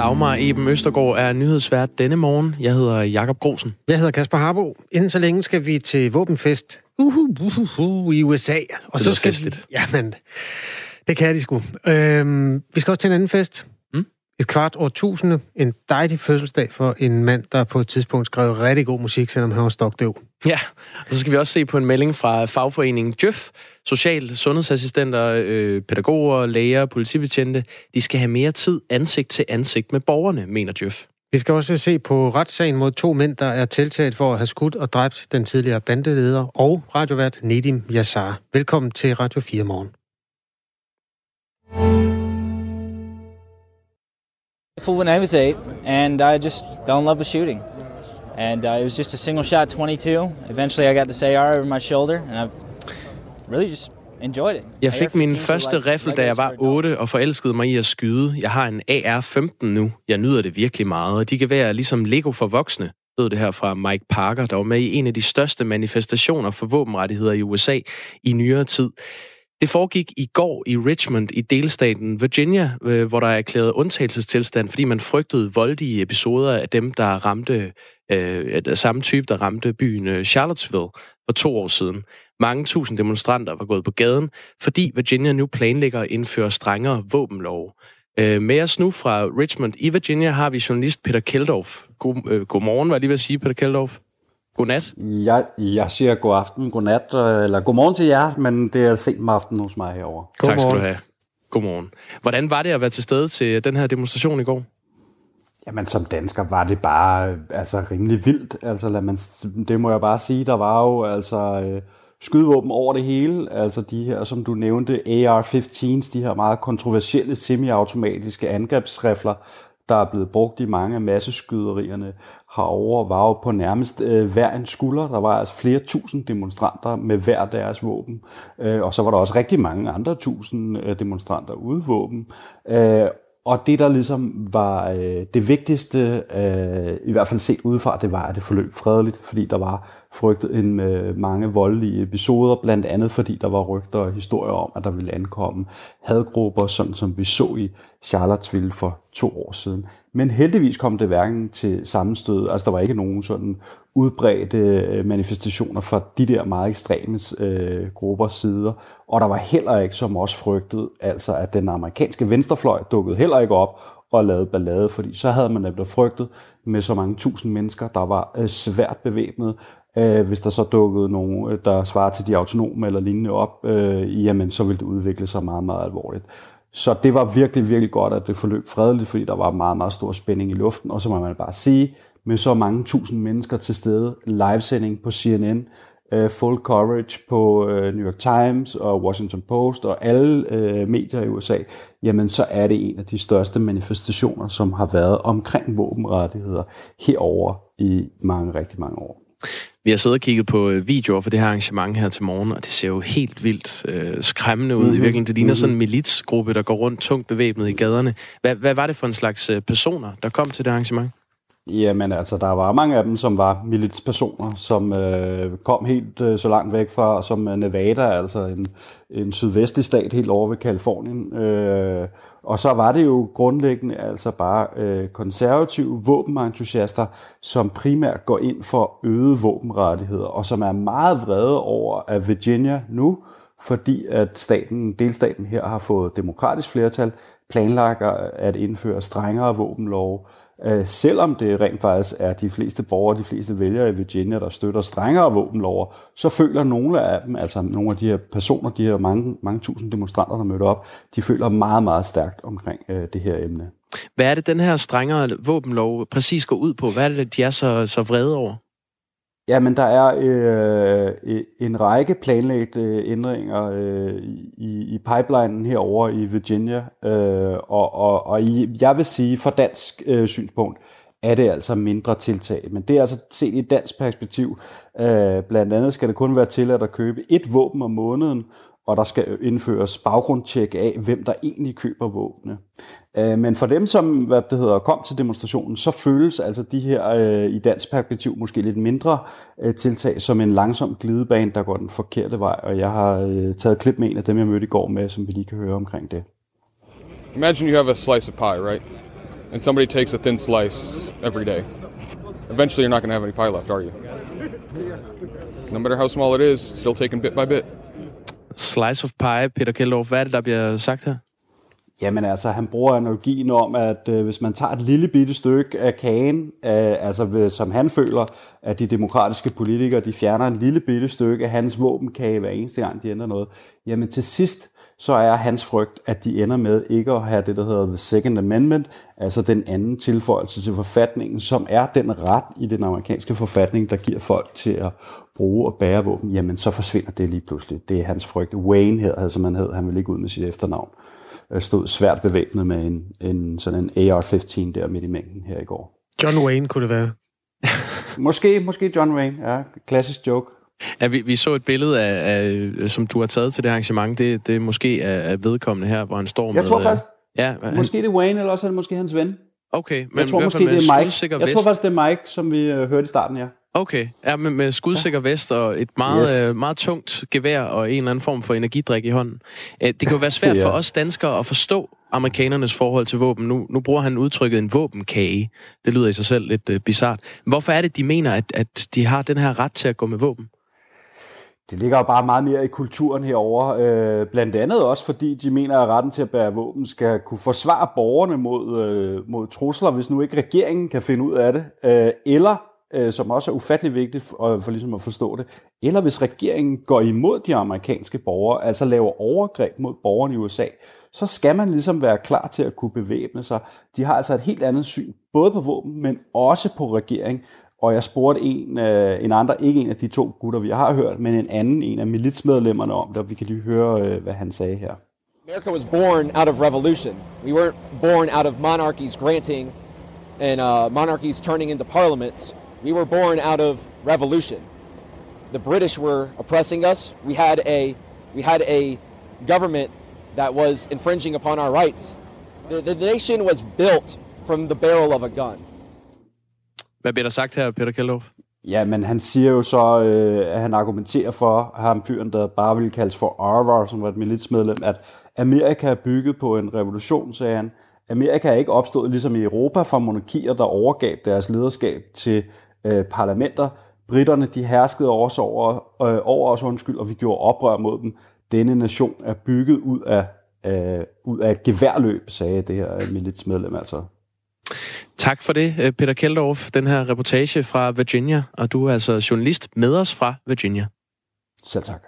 Dagmar Eben Østergaard er nyhedsvært denne morgen. Jeg hedder Jakob Grosen. Jeg hedder Kasper Harbo. Inden så længe skal vi til våbenfest uhu, uhu, uhu, i USA. Og det så skal festligt. Vi... Jamen, det kan de sgu. Øhm, vi skal også til en anden fest. Mm? Et kvart år tusinde. En dejlig fødselsdag for en mand, der på et tidspunkt skrev rigtig god musik, selvom han var stokdøv. Ja, og så skal vi også se på en melding fra fagforeningen Djøf. Social, sundhedsassistenter, øh, pædagoger, læger, politibetjente, de skal have mere tid ansigt til ansigt med borgerne, mener Djøf. Vi skal også se på retssagen mod to mænd, der er tiltalt for at have skudt og dræbt den tidligere bandeleder og radiovært Nedim Yassar. Velkommen til Radio 4 morgen. Full when I was eight, and I just fell in love with shooting. And uh, it was just a single shot 22. Eventually, I got this AR over my shoulder, and I've really just enjoyed it. Jeg fik min første riffel, da jeg var 8, og forelskede mig i at skyde. Jeg har en AR-15 nu. Jeg nyder det virkelig meget, og de kan være ligesom Lego for voksne lød det her fra Mike Parker, der var med i en af de største manifestationer for våbenrettigheder i USA i nyere tid. Det foregik i går i Richmond i delstaten Virginia, øh, hvor der er erklæret undtagelsestilstand, fordi man frygtede voldige episoder af dem, der ramte øh, samme type, der ramte byen øh, Charlottesville for to år siden. Mange tusind demonstranter var gået på gaden, fordi Virginia nu planlægger at indføre strengere våbenlov. Øh, med os nu fra Richmond i Virginia har vi journalist Peter Keldorf. God, øh, godmorgen, var jeg lige ved at sige, Peter Keldorf. Godnat. Jeg, jeg siger god aften, godnat, øh, eller godmorgen til jer, men det er sent med aften hos mig herovre. Godmorgen. Tak skal du have. Godmorgen. Hvordan var det at være til stede til den her demonstration i går? Jamen, som dansker var det bare altså, rimelig vildt. Altså, lad man, det må jeg bare sige. Der var jo altså øh, skydevåben over det hele. Altså de her, som du nævnte, AR-15's, de her meget kontroversielle semiautomatiske angrebsrifler, der er blevet brugt i mange af masseskyderierne herover var jo på nærmest øh, hver en skulder. Der var altså flere tusind demonstranter med hver deres våben. Øh, og så var der også rigtig mange andre tusind øh, demonstranter uden våben. Øh, og det, der ligesom var øh, det vigtigste, øh, i hvert fald set udefra, det var, at det forløb fredeligt, fordi der var frygtet en med øh, mange voldelige episoder, blandt andet fordi der var rygter og historier om, at der ville ankomme hadgrupper, sådan som vi så i Charlottesville for to år siden. Men heldigvis kom det hverken til sammenstød, altså der var ikke nogen sådan udbredte øh, manifestationer fra de der meget ekstreme øh, gruppers sider, og der var heller ikke, som også frygtet, altså at den amerikanske venstrefløj dukkede heller ikke op og lavede ballade, fordi så havde man nemlig frygtet med så mange tusind mennesker, der var øh, svært bevæbnet, øh, hvis der så dukkede nogen, øh, der svarer til de autonome eller lignende op, øh, jamen så ville det udvikle sig meget, meget alvorligt. Så det var virkelig, virkelig godt, at det forløb fredeligt, fordi der var meget, meget stor spænding i luften. Og så må man bare sige, med så mange tusind mennesker til stede, livesending på CNN, øh, full coverage på øh, New York Times og Washington Post og alle øh, medier i USA, jamen så er det en af de største manifestationer, som har været omkring våbenrettigheder herover i mange, rigtig mange år. Vi har siddet og kigget på øh, videoer for det her arrangement her til morgen, og det ser jo helt vildt øh, skræmmende ud. Mm-hmm. I mhm. virkeligheden, det ligner mm-hmm. sådan en militsgruppe, der går rundt tungt bevæbnet i gaderne. Hvad, hvad var det for en slags øh, personer, der kom til det arrangement? Jamen altså, der var mange af dem, som var militspersoner, som øh, kom helt øh, så langt væk fra, som øh, Nevada, altså en, en sydvestlig stat helt over ved Kalifornien. Øh, og så var det jo grundlæggende altså bare øh, konservative våbenentusiaster, som primært går ind for øgede våbenrettigheder, og som er meget vrede over, at Virginia nu, fordi at staten, delstaten her har fået demokratisk flertal, planlægger at indføre strengere våbenlov, Øh, Øh, selvom det rent faktisk er de fleste borgere, de fleste vælgere i Virginia, der støtter strengere våbenlover, så føler nogle af dem, altså nogle af de her personer, de her mange, mange tusind demonstranter, der mødte op, de føler meget, meget stærkt omkring øh, det her emne. Hvad er det, den her strengere våbenlov præcis går ud på? Hvad er det, de er så, så vrede over? Ja, men der er øh, øh en række planlagte ændringer øh, i, i pipelinen herover i Virginia, øh, og, og, og i, jeg vil sige, fra dansk øh, synspunkt, er det altså mindre tiltag. Men det er altså set i et dansk perspektiv. Øh, blandt andet skal det kun være tilladt at købe et våben om måneden, og der skal indføres baggrundstjek af, hvem der egentlig køber våbne. Øh, men for dem, som hvad det hedder, kom til demonstrationen, så føles altså de her øh, i dansk perspektiv måske lidt mindre øh, tiltag som en langsom glidebane, der går den forkerte vej. Og jeg har taget klip med en af dem, jeg mødte i går med, som vi lige kan høre omkring det. Imagine you have a slice of pie, right? and somebody takes a thin slice every day, eventually you're not going to have any pie left, are you? No matter how small it is, still taken bit by bit. Slice of pie, Peter Kjeldorf. Hvad er det, der bliver sagt her? Jamen altså, han bruger analogien om, at øh, hvis man tager et lille bitte stykke af kagen, øh, altså som han føler, at de demokratiske politikere, de fjerner en lille bitte stykke af hans våbenkage hver eneste gang, de ændrer noget, jamen til sidst, så er hans frygt, at de ender med ikke at have det, der hedder The Second Amendment, altså den anden tilføjelse til forfatningen, som er den ret i den amerikanske forfatning, der giver folk til at bruge og bære våben, jamen så forsvinder det lige pludselig. Det er hans frygt. Wayne her, som han hed, han vil ikke ud med sit efternavn, øh, stod svært bevæbnet med en, en sådan en AR-15 der midt i mængden her i går. John Wayne kunne det være. måske, måske John Wayne, ja. Klassisk joke. Ja, vi, vi så et billede af, af, som du har taget til det arrangement. Det, det er måske af, af vedkommende her, hvor han står jeg med... Jeg tror faktisk, ja, han, måske det er Wayne, eller også er det måske hans ven. Okay, men jeg tror måske, det er Mike. Jeg tror faktisk, det er Mike, som vi uh, hørte i starten, ja. Okay, ja, med, med skudsikker ja. vest og et meget, yes. øh, meget tungt gevær og en eller anden form for energidrik i hånden. Det kan jo være svært ja. for os danskere at forstå amerikanernes forhold til våben. Nu, nu bruger han udtrykket en våbenkage. Det lyder i sig selv lidt øh, bizart. Hvorfor er det, de mener, at, at de har den her ret til at gå med våben? Det ligger jo bare meget mere i kulturen herover. Øh, blandt andet også, fordi de mener, at retten til at bære våben skal kunne forsvare borgerne mod, øh, mod trusler, hvis nu ikke regeringen kan finde ud af det. Øh, eller, øh, som også er ufattelig vigtigt for, øh, for ligesom at forstå det, eller hvis regeringen går imod de amerikanske borgere, altså laver overgreb mod borgerne i USA, så skal man ligesom være klar til at kunne bevæbne sig. De har altså et helt andet syn, både på våben, men også på regering. Og jeg spurgte en, øh, en andre, ikke en af de to gutter, vi har hørt, men en anden, en af militsmedlemmerne om det, og vi kan lige høre, øh, hvad han sagde her. America was born out of revolution. We weren't born out of monarchies granting and uh, monarchies turning into parliaments. We were born out of revolution. The British were oppressing us. We had a we had a government that was infringing upon our rights. The, the nation was built from the barrel of a gun. Hvad bliver der sagt her, Peter Kjeldhoff? Ja, men han siger jo så, øh, at han argumenterer for ham fyren, der bare ville kaldes for Arvar, som var et militsmedlem, at Amerika er bygget på en revolution, sagde han. Amerika er ikke opstået ligesom i Europa fra monarkier, der overgav deres lederskab til øh, parlamenter. Britterne, de herskede over, over, øh, over os, undskyld, og vi gjorde oprør mod dem. Denne nation er bygget ud af, øh, ud af et geværløb, sagde det her militsmedlem altså. Tak for det, øh, Peter Keldorf, den her reportage fra Virginia, og du er altså journalist med os fra Virginia. Selv tak.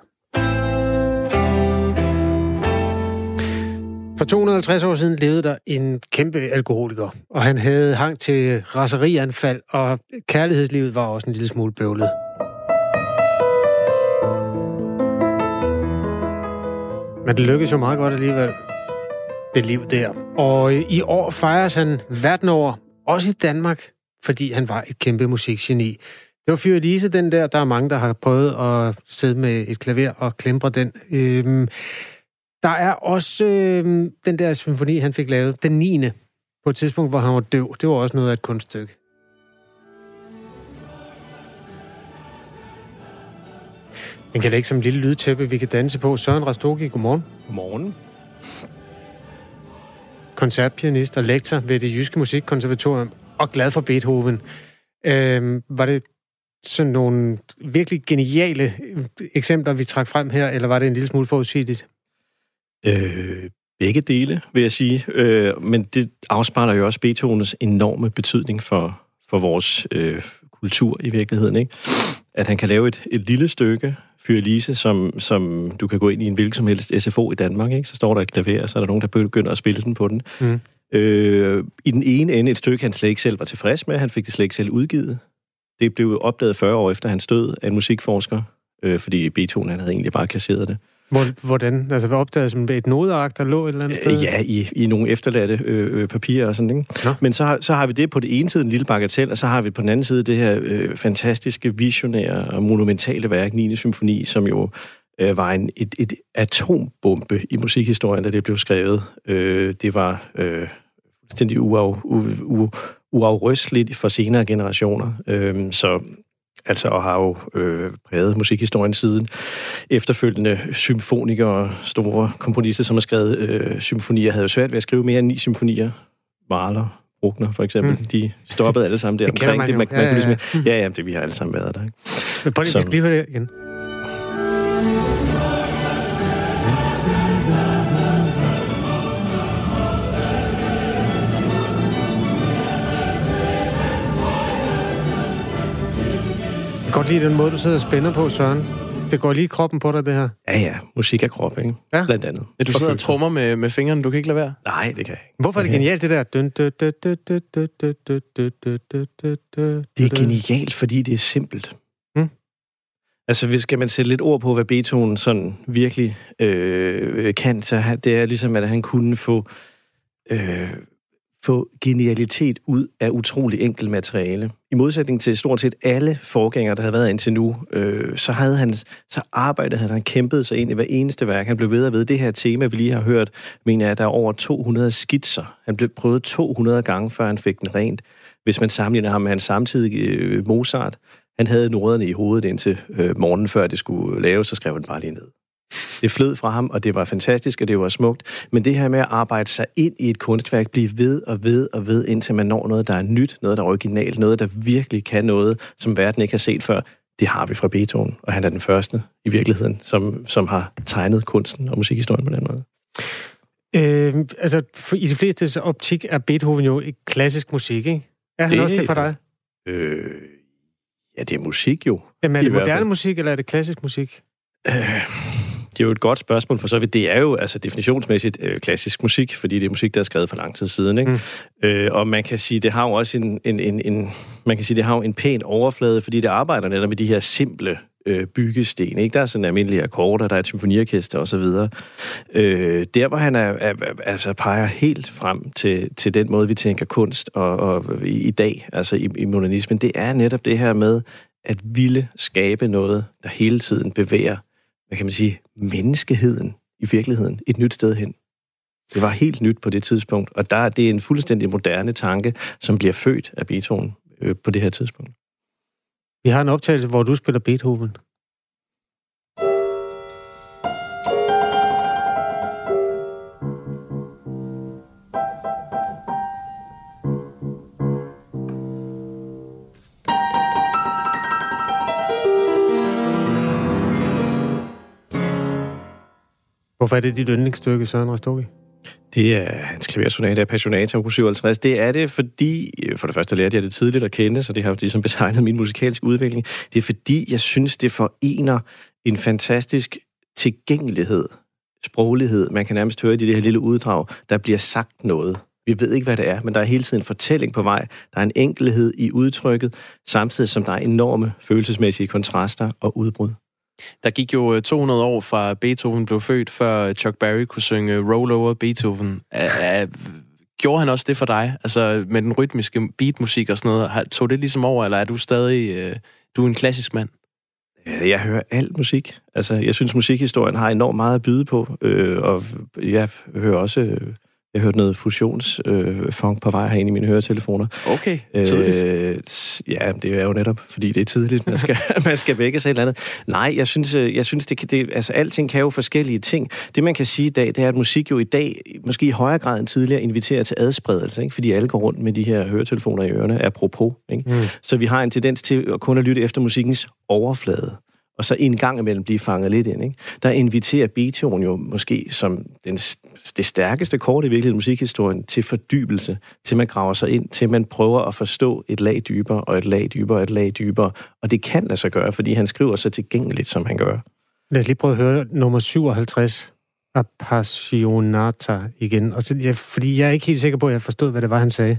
For 250 år siden levede der en kæmpe alkoholiker, og han havde hang til raserianfald, og kærlighedslivet var også en lille smule bøvlet. Men det lykkedes jo meget godt alligevel, det liv der. Og øh, i år fejres han verden over også i Danmark, fordi han var et kæmpe musikgeni. Det var Fyre Elise, den der. Der er mange, der har prøvet at sidde med et klaver og klembre den. Øhm, der er også øhm, den der symfoni, han fik lavet, den 9. på et tidspunkt, hvor han var døv. Det var også noget af et kunststykke. Den kan det ikke som en lille lydtæppe, vi kan danse på. Søren Rastogi, godmorgen. Godmorgen koncertpianist og lektor ved det Jyske Musikkonservatorium, og glad for Beethoven. Øh, var det sådan nogle virkelig geniale øh, eksempler, vi trak frem her, eller var det en lille smule forudsigeligt? Øh, begge dele, vil jeg sige. Øh, men det afspejler jo også Beethovens enorme betydning for, for vores øh, kultur i virkeligheden. Ikke? At han kan lave et, et lille stykke, Fyre Lise, som, som du kan gå ind i en hvilken som helst SFO i Danmark, ikke? så står der et klaver, og så er der nogen, der begynder at spille den på den. Mm. Øh, I den ene ende et stykke, han slet ikke selv var tilfreds med, han fik det slet ikke selv udgivet. Det blev opdaget 40 år efter hans død af en musikforsker, øh, fordi Beethoven han havde egentlig bare kasseret det. Hvordan? Altså, hvad opdagede som et nodeark, der lå et eller andet sted? Ja, i, i nogle efterladte øh, øh, papirer og sådan, ikke? Nå. Men så har, så har vi det på det ene side, en lille bagatel, og så har vi på den anden side det her øh, fantastiske, visionære og monumentale værk, 9. symfoni, som jo øh, var en, et, et atombombe i musikhistorien, da det blev skrevet. Øh, det var øh, fuldstændig uaf, u, u, uafrysteligt for senere generationer. Øh, så altså og har jo øh, præget musikhistorien siden. Efterfølgende symfonikere og store komponister, som har skrevet øh, symfonier, havde jo svært ved at skrive mere end ni symfonier. Mahler, Bruckner for eksempel. Mm. De stoppede alle sammen der Det omkring man det. jo. Man, Ja, man ja, kunne ja. ligesom, ja, ja, det, vi har alle sammen været der. Ikke? Men prøv lige, vi Som- skal lige høre det igen. godt lide den måde, du sidder og spænder på, Søren. Det går lige i kroppen på dig, det her. Ja, ja. Musik er krop, ikke? Ja. Blandt andet. Ja, du sidder og trummer med, med fingrene, du kan ikke lade være? Nej, det kan jeg ikke. Hvorfor er det genialt, det der? Det er genialt, fordi det er simpelt. Hmm? Altså, hvis skal man sætte lidt ord på, hvad Beethoven sådan virkelig øh, kan, så det er ligesom, at han kunne få øh, få genialitet ud af utrolig enkelt materiale. I modsætning til stort set alle forgængere, der havde været indtil nu, øh, så havde han, så arbejdede han, han kæmpede sig ind i hver eneste værk. Han blev ved og ved. Det her tema, vi lige har hørt, mener jeg, at der er over 200 skitser. Han blev prøvet 200 gange, før han fik den rent. Hvis man sammenligner ham med hans samtidige øh, Mozart, han havde noderne i hovedet indtil øh, morgenen, før det skulle laves, så skrev han bare lige ned. Det flød fra ham, og det var fantastisk, og det var smukt. Men det her med at arbejde sig ind i et kunstværk, blive ved og ved og ved, indtil man når noget, der er nyt, noget, der er originalt, noget, der virkelig kan noget, som verden ikke har set før, det har vi fra Beethoven. Og han er den første i virkeligheden, som, som har tegnet kunsten og musikhistorien på den måde. Øh, altså, for, i de fleste optik er Beethoven jo et klassisk musik, ikke? Er han Det- også det for dig? Øh, ja, det er musik jo. Jamen, er det moderne musik, eller er det klassisk musik? Øh, det er jo et godt spørgsmål for så vidt. Det er jo altså definitionsmæssigt øh, klassisk musik, fordi det er musik, der er skrevet for lang tid siden. Ikke? Mm. Øh, og man kan sige, det har jo også en, en, en, en, man kan sige, det har jo en pæn overflade, fordi det arbejder netop med de her simple øh, byggesten. Ikke? Der er sådan almindelige akkorder, der er et symfoniorkester osv. Øh, der, hvor han er, er, altså peger helt frem til, til den måde, vi tænker kunst og, og i, i dag, altså i, i modernismen, det er netop det her med at ville skabe noget, der hele tiden bevæger, hvad kan man sige, menneskeheden i virkeligheden et nyt sted hen. Det var helt nyt på det tidspunkt, og der er en fuldstændig moderne tanke, som bliver født af Beethoven øh, på det her tidspunkt. Vi har en optagelse, hvor du spiller Beethoven. Hvorfor er det dit yndlingsstykke, Søren Rastogi? Det er hans klaversonate af Passionata op. 57. Det er det, fordi, øh, for det første lærte jeg det tidligt at kende, så det har jo ligesom betegnet min musikalske udvikling. Det er fordi, jeg synes, det forener en fantastisk tilgængelighed, sproglighed. Man kan nærmest høre i det her lille uddrag, der bliver sagt noget. Vi ved ikke, hvad det er, men der er hele tiden en fortælling på vej. Der er en enkelhed i udtrykket, samtidig som der er enorme følelsesmæssige kontraster og udbrud. Der gik jo øh, 200 år fra Beethoven blev født, før Chuck Berry kunne synge Roll Over Beethoven. Er, gjorde han også det for dig? Altså med den rytmiske beatmusik og sådan noget. Har- Tog det ligesom over, eller er du stadig... Øh, du er en klassisk mand? Jeg hører alt musik. Altså, jeg synes, musikhistorien har enormt meget at byde på, øh, og jeg hører også... Øh, jeg hørte noget fusionsfunk øh, på vej herinde i mine høretelefoner. Okay, tidligt. Øh, ja, det er jo netop, fordi det er tidligt, man skal, man skal vække sig et eller andet. Nej, jeg synes, øh, jeg synes det, kan, det, altså, alting kan jo forskellige ting. Det, man kan sige i dag, det er, at musik jo i dag, måske i højere grad end tidligere, inviterer til adspredelse, ikke? fordi alle går rundt med de her høretelefoner i ørerne, apropos. Ikke? Mm. Så vi har en tendens til at kun at lytte efter musikkens overflade og så en gang imellem blive fanget lidt ind. Ikke? Der inviterer Beethoven jo måske som den, det stærkeste kort i virkeligheden musikhistorien til fordybelse, til man graver sig ind, til man prøver at forstå et lag dybere, og et lag dybere, og et lag dybere. Og det kan lade sig gøre, fordi han skriver så tilgængeligt, som han gør. Lad os lige prøve at høre nummer 57, Appassionata igen. Og så, ja, fordi jeg er ikke helt sikker på, at jeg forstod, hvad det var, han sagde.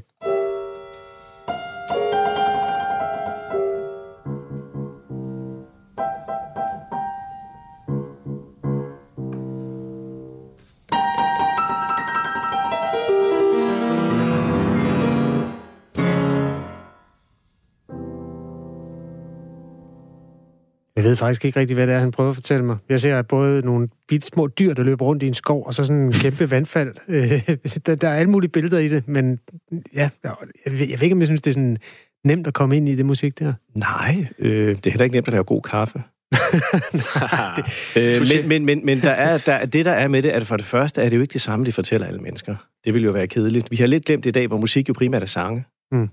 Ved faktisk ikke rigtig, hvad det er, han prøver at fortælle mig. Jeg ser både nogle bitte små dyr, der løber rundt i en skov, og så sådan en kæmpe vandfald. Øh, der, der er alle mulige billeder i det, men ja, jeg, jeg ved ikke, om jeg synes, det er sådan nemt at komme ind i det musik der. Nej, øh, det er heller ikke nemt at lave god kaffe. øh, men, men, men, men der er, der, det, der er med det, at for det første er det jo ikke det samme, de fortæller alle mennesker. Det vil jo være kedeligt. Vi har lidt glemt i dag, hvor musik jo primært er sange. Mm.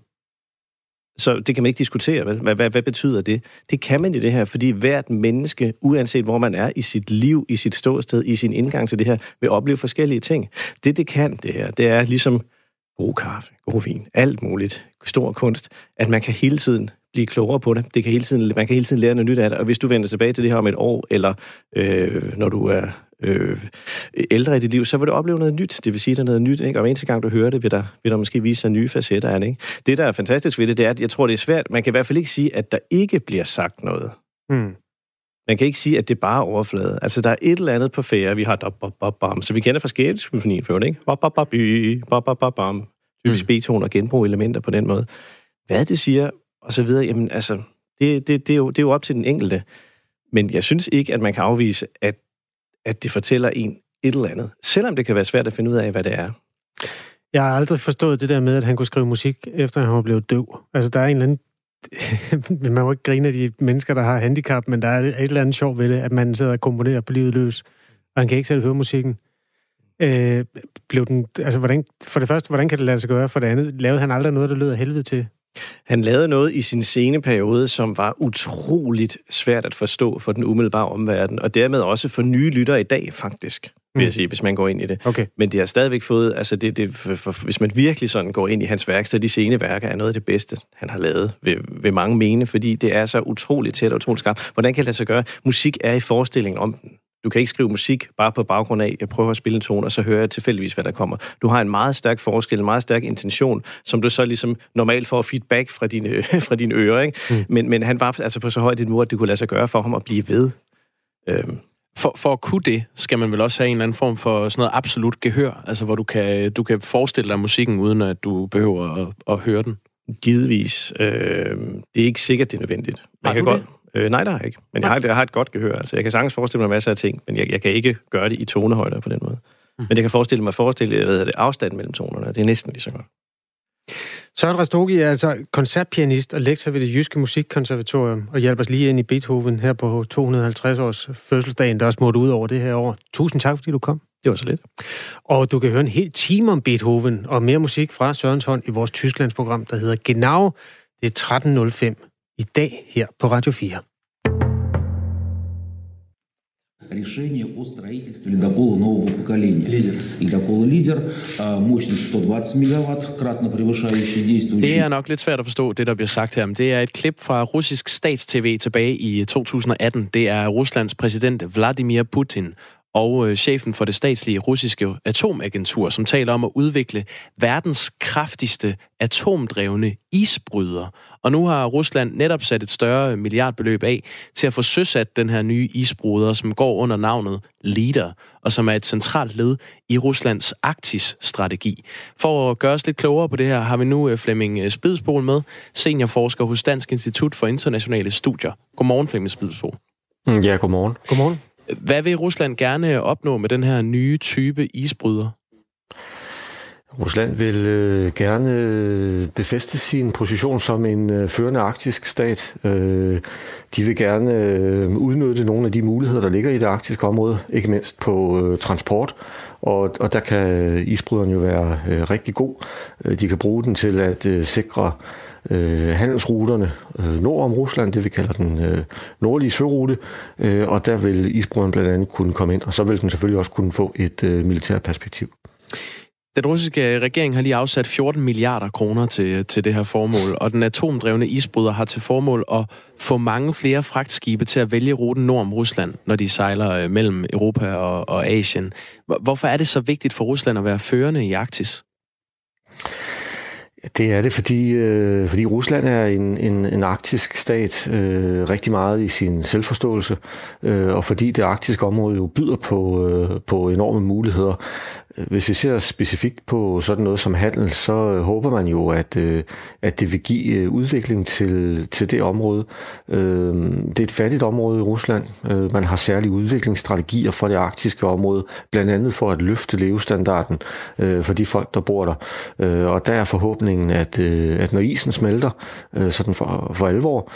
Så det kan man ikke diskutere. Vel? Hvad, hvad, hvad betyder det? Det kan man i det her, fordi hvert menneske, uanset hvor man er i sit liv, i sit ståsted, i sin indgang til det her, vil opleve forskellige ting. Det, det kan, det her, det er ligesom god kaffe, god vin, alt muligt, stor kunst, at man kan hele tiden blive klogere på det. det kan hele tiden, man kan hele tiden lære noget nyt af det, og hvis du vender tilbage til det her om et år, eller øh, når du er øh, ældre i dit liv, så vil du opleve noget nyt. Det vil sige, at der er noget nyt, ikke? og hver eneste gang du hører det, vil der, vil der måske vise sig nye facetter af det. Ikke? Det, der er fantastisk ved det, det er, at jeg tror, det er svært. Man kan i hvert fald ikke sige, at der ikke bliver sagt noget. Mm. Man kan ikke sige, at det er bare overflade. Altså, der er et eller andet på færre, vi har da, ba, ba, bam, så vi kender fra skæbnesymfonien før, ikke? Ba, ba, ba, by, ba, ba, ba, bam. Typisk mm. B-toner og genbruge elementer på den måde. Hvad det siger, og så videre, jamen altså, det, det, det, er jo, det er jo op til den enkelte. Men jeg synes ikke, at man kan afvise, at, at det fortæller en et eller andet. Selvom det kan være svært at finde ud af, hvad det er. Jeg har aldrig forstået det der med, at han kunne skrive musik, efter han var blevet døv. Altså, der er en eller anden man må ikke grine af de mennesker, der har handicap, men der er et eller andet sjov ved det, at man sidder og komponerer på livet løs, og han kan ikke selv høre musikken. Øh, blev den, altså, hvordan, for det første, hvordan kan det lade sig gøre? For det andet, lavede han aldrig noget, der lød af helvede til? Han lavede noget i sin sceneperiode, som var utroligt svært at forstå for den umiddelbare omverden, og dermed også for nye lyttere i dag, faktisk, vil jeg mm. sige, hvis man går ind i det. Okay. Men det har stadigvæk fået, altså det, det, for, for, hvis man virkelig sådan går ind i hans værk, så de sceneværker er noget af det bedste, han har lavet, ved, ved mange mene, fordi det er så utroligt tæt og utroligt skarpt. Hvordan kan det lade sig gøre? Musik er i forestillingen om den. Du kan ikke skrive musik bare på baggrund af, jeg prøver at spille en tone, og så hører jeg tilfældigvis, hvad der kommer. Du har en meget stærk forskel, en meget stærk intention, som du så ligesom normalt får feedback fra dine, fra dine ører. Ikke? Mm. Men, men han var altså på så højt et niveau, at det kunne lade sig gøre for ham at blive ved. Øhm. For, for at kunne det, skal man vel også have en eller anden form for sådan noget absolut gehør, altså hvor du kan, du kan forestille dig musikken, uden at du behøver at, at høre den. Givetvis. Øh, det er ikke sikkert, det er nødvendigt. Man har kan godt, det? Øh, nej, der har ikke. Men jeg har, jeg har et godt gehør. Altså, jeg kan sagtens forestille mig masser af ting, men jeg, jeg kan ikke gøre det i tonehøjder på den måde. Mm. Men jeg kan forestille mig forestille, jeg ved, det afstand mellem tonerne. Det er næsten lige så godt. Søren Rastogi er altså koncertpianist og lektor ved det Jyske Musikkonservatorium og hjælper os lige ind i Beethoven her på 250 års fødselsdagen, der er smurt ud over det her år. Tusind tak, fordi du kom. Det var så lidt. Og du kan høre en hel time om Beethoven og mere musik fra Sørens hånd i vores Tysklandsprogram, der hedder Genau. Det er 13.05 i dag her på Radio 4. решение о строительстве ледокола нового поколения. Лидер. Ледокол «Лидер», мощность 120 мегаватт, кратно превышающий действующий... Det er nok lidt svært at forstå, det der bliver sagt her. Det er et klip fra russisk statstv tilbage i 2018. Det er Ruslands præsident Vladimir Putin og øh, chefen for det statslige russiske atomagentur, som taler om at udvikle verdens kraftigste atomdrevne isbryder. Og nu har Rusland netop sat et større milliardbeløb af til at få søsat den her nye isbryder, som går under navnet LEADER, og som er et centralt led i Ruslands Arktis-strategi. For at gøre os lidt klogere på det her, har vi nu øh, Flemming øh, Spidsbol med, seniorforsker hos Dansk Institut for Internationale Studier. Godmorgen, Flemming Spidsbol. Ja, godmorgen. Godmorgen. Hvad vil Rusland gerne opnå med den her nye type isbryder? Rusland vil øh, gerne øh, befeste sin position som en øh, førende arktisk stat. Øh, de vil gerne øh, udnytte nogle af de muligheder, der ligger i det arktiske område, ikke mindst på øh, transport. Og, og der kan isbryderen jo være øh, rigtig god. Øh, de kan bruge den til at øh, sikre øh, handelsruterne øh, nord om Rusland, det vi kalder den øh, nordlige sørute, øh, og der vil isbryderen blandt andet kunne komme ind, og så vil den selvfølgelig også kunne få et øh, militært perspektiv. Den russiske regering har lige afsat 14 milliarder kroner til, til det her formål, og den atomdrevne isbryder har til formål at få mange flere fragtskibe til at vælge ruten nord om Rusland, når de sejler øh, mellem Europa og, og Asien. Hvorfor er det så vigtigt for Rusland at være førende i Arktis? Det er det, fordi, øh, fordi Rusland er en, en, en arktisk stat øh, rigtig meget i sin selvforståelse, øh, og fordi det arktiske område jo byder på, øh, på enorme muligheder. Øh, hvis vi ser specifikt på sådan noget som handel, så øh, håber man jo, at, øh, at det vil give udvikling til, til det område. Det er et fattigt område i Rusland. Man har særlige udviklingsstrategier for det arktiske område, blandt andet for at løfte levestandarden for de folk, der bor der. Og der er forhåbningen, at, at når isen smelter sådan for, for alvor,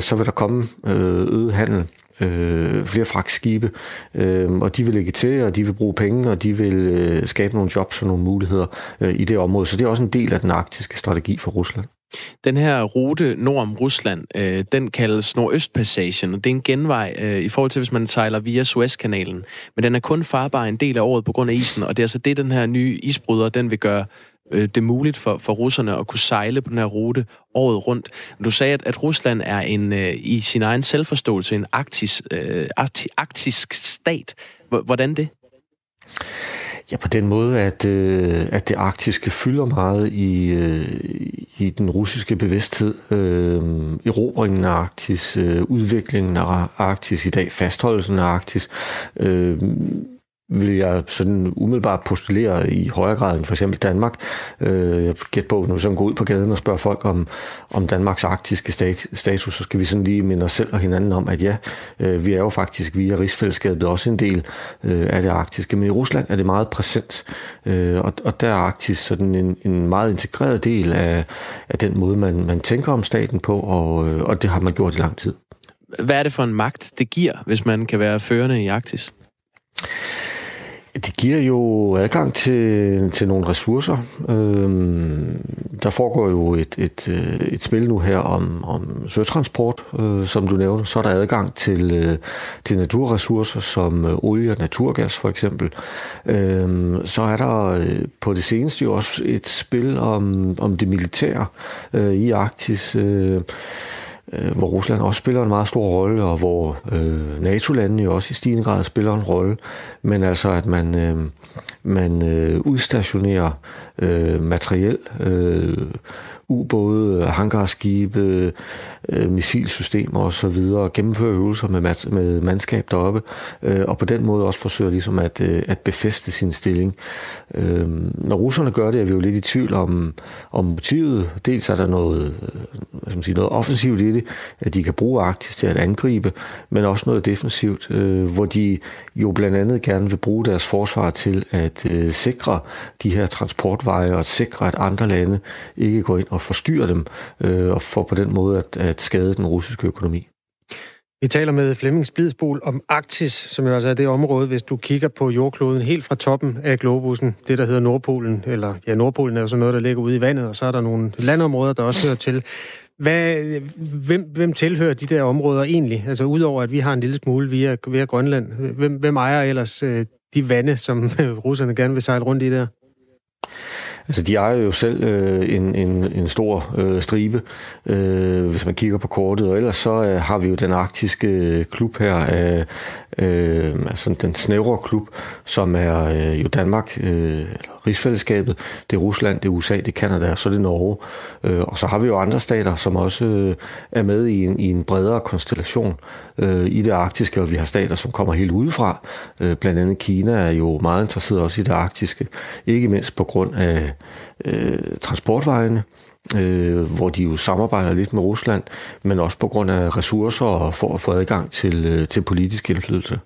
så vil der komme øget handel øh, flere fragtskibe, øh, og de vil lægge til, og de vil bruge penge, og de vil øh, skabe nogle jobs og nogle muligheder øh, i det område. Så det er også en del af den arktiske strategi for Rusland. Den her rute nord om Rusland, øh, den kaldes Nordøstpassagen, og det er en genvej øh, i forhold til, hvis man sejler via Suezkanalen. Men den er kun farbar en del af året på grund af isen, og det er altså det, den her nye isbryder, den vil gøre øh, det muligt for, for russerne at kunne sejle på den her rute året rundt. Du sagde, at, at Rusland er en øh, i sin egen selvforståelse en arktis, øh, arktisk stat. Hvordan det? Ja, på den måde, at, øh, at det arktiske fylder meget i, øh, i den russiske bevidsthed. Øh, erobringen af Arktis, øh, udviklingen af Arktis i dag, fastholdelsen af Arktis. Øh, vil jeg sådan umiddelbart postulere i højere grad end for eksempel Danmark. Øh, jeg gæt på, når vi sådan går ud på gaden og spørger folk om, om Danmarks arktiske status, så skal vi sådan lige minde os selv og hinanden om, at ja, øh, vi er jo faktisk via rigsfællesskabet også en del øh, af det arktiske. Men i Rusland er det meget præsent, øh, og, og der er Arktis sådan en, en meget integreret del af, af den måde, man, man tænker om staten på, og, øh, og det har man gjort i lang tid. Hvad er det for en magt, det giver, hvis man kan være førende i Arktis? Det giver jo adgang til, til nogle ressourcer. Øhm, der foregår jo et, et, øh, et spil nu her om, om søtransport, øh, som du nævner. Så er der adgang til, øh, til naturressourcer som øh, olie og naturgas for eksempel. Øhm, så er der øh, på det seneste jo også et spil om, om det militære øh, i Arktis. Øh, øh, hvor Rusland også spiller en meget stor rolle, og hvor øh, NATO-landene jo også i stigende grad spiller en rolle, men altså at man, øh, man øh, udstationerer øh, materiel, øh, ubåde, øh, hangarskibe, øh, missilsystemer osv., og gennemføre øvelser med, mat- med mandskab deroppe, øh, og på den måde også forsøger ligesom at, øh, at befeste sin stilling. Øh, når russerne gør det, er vi jo lidt i tvivl om, om motivet. Dels er der noget, øh, hvad skal man sige, noget offensivt i det, at de kan bruge Arktis til at angribe, men også noget defensivt, øh, hvor de jo blandt andet gerne vil bruge deres forsvar til at øh, sikre de her transportveje og sikre, at andre lande ikke går ind og forstyrrer dem øh, og for på den måde at, at skade den russiske økonomi. Vi taler med Flemming Splidsbol om Arktis, som jo altså er det område, hvis du kigger på jordkloden helt fra toppen af globussen, det der hedder Nordpolen, eller ja, Nordpolen er jo sådan noget, der ligger ude i vandet, og så er der nogle landområder, der også hører til. Hvad, hvem, hvem tilhører de der områder egentlig? Altså udover at vi har en lille smule via, via Grønland, hvem, hvem ejer ellers øh, de vande, som russerne gerne vil sejle rundt i der? Altså, de ejer jo selv øh, en, en, en stor øh, stribe, øh, hvis man kigger på kortet. Og ellers så øh, har vi jo den arktiske øh, klub her, øh, øh, altså den snævre klub, som er øh, jo Danmark, øh, eller rigsfællesskabet, det er Rusland, det er USA, det er Kanada, og så er det Norge. Øh, og så har vi jo andre stater, som også øh, er med i en, i en bredere konstellation øh, i det arktiske, og vi har stater, som kommer helt udefra. Øh, blandt andet Kina er jo meget interesseret også i det arktiske, ikke mindst på grund af øh, transportvejene øh, hvor de jo samarbejder lidt med Rusland, men også på grund af ressourcer og for at få adgang til, øh, til politisk indflydelse.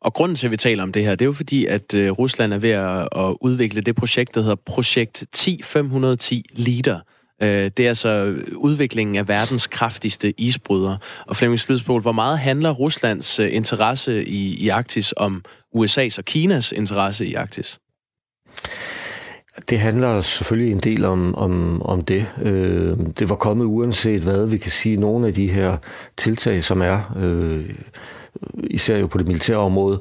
Og grunden til, at vi taler om det her, det er jo fordi, at øh, Rusland er ved at, udvikle det projekt, der hedder Projekt 10510 Liter. Øh, det er altså udviklingen af verdens kraftigste isbryder. Og Flemming Splidsbol, hvor meget handler Ruslands øh, interesse i, i Arktis om USA's og Kinas interesse i Arktis? Det handler selvfølgelig en del om, om, om det. Øh, det var kommet uanset hvad. Vi kan sige, nogle af de her tiltag, som er, øh, især jo på det militære område,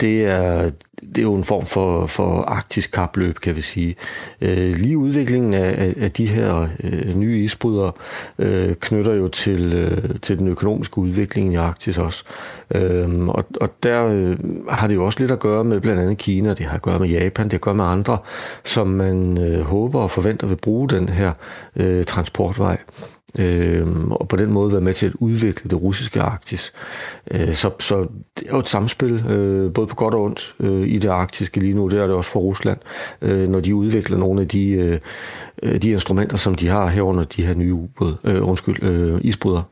det er, det er jo en form for, for arktisk kapløb, kan vi sige. Øh, lige udviklingen af, af de her øh, nye isbrydere øh, knytter jo til, øh, til den økonomiske udvikling i Arktis også. Øh, og, og der øh, har det jo også lidt at gøre med blandt andet Kina, det har at gøre med Japan, det har at gøre med andre, som man øh, håber og forventer vil bruge den her øh, transportvej øh, og på den måde være med til at udvikle det russiske Arktis. Øh, så, så det er jo et samspil, øh, både på godt og ondt, øh, i det arktiske lige nu, det er det også for Rusland, øh, når de udvikler nogle af de, øh, de instrumenter, som de har herunder de her nye ubåd, øh, undskyld, øh, isbryder.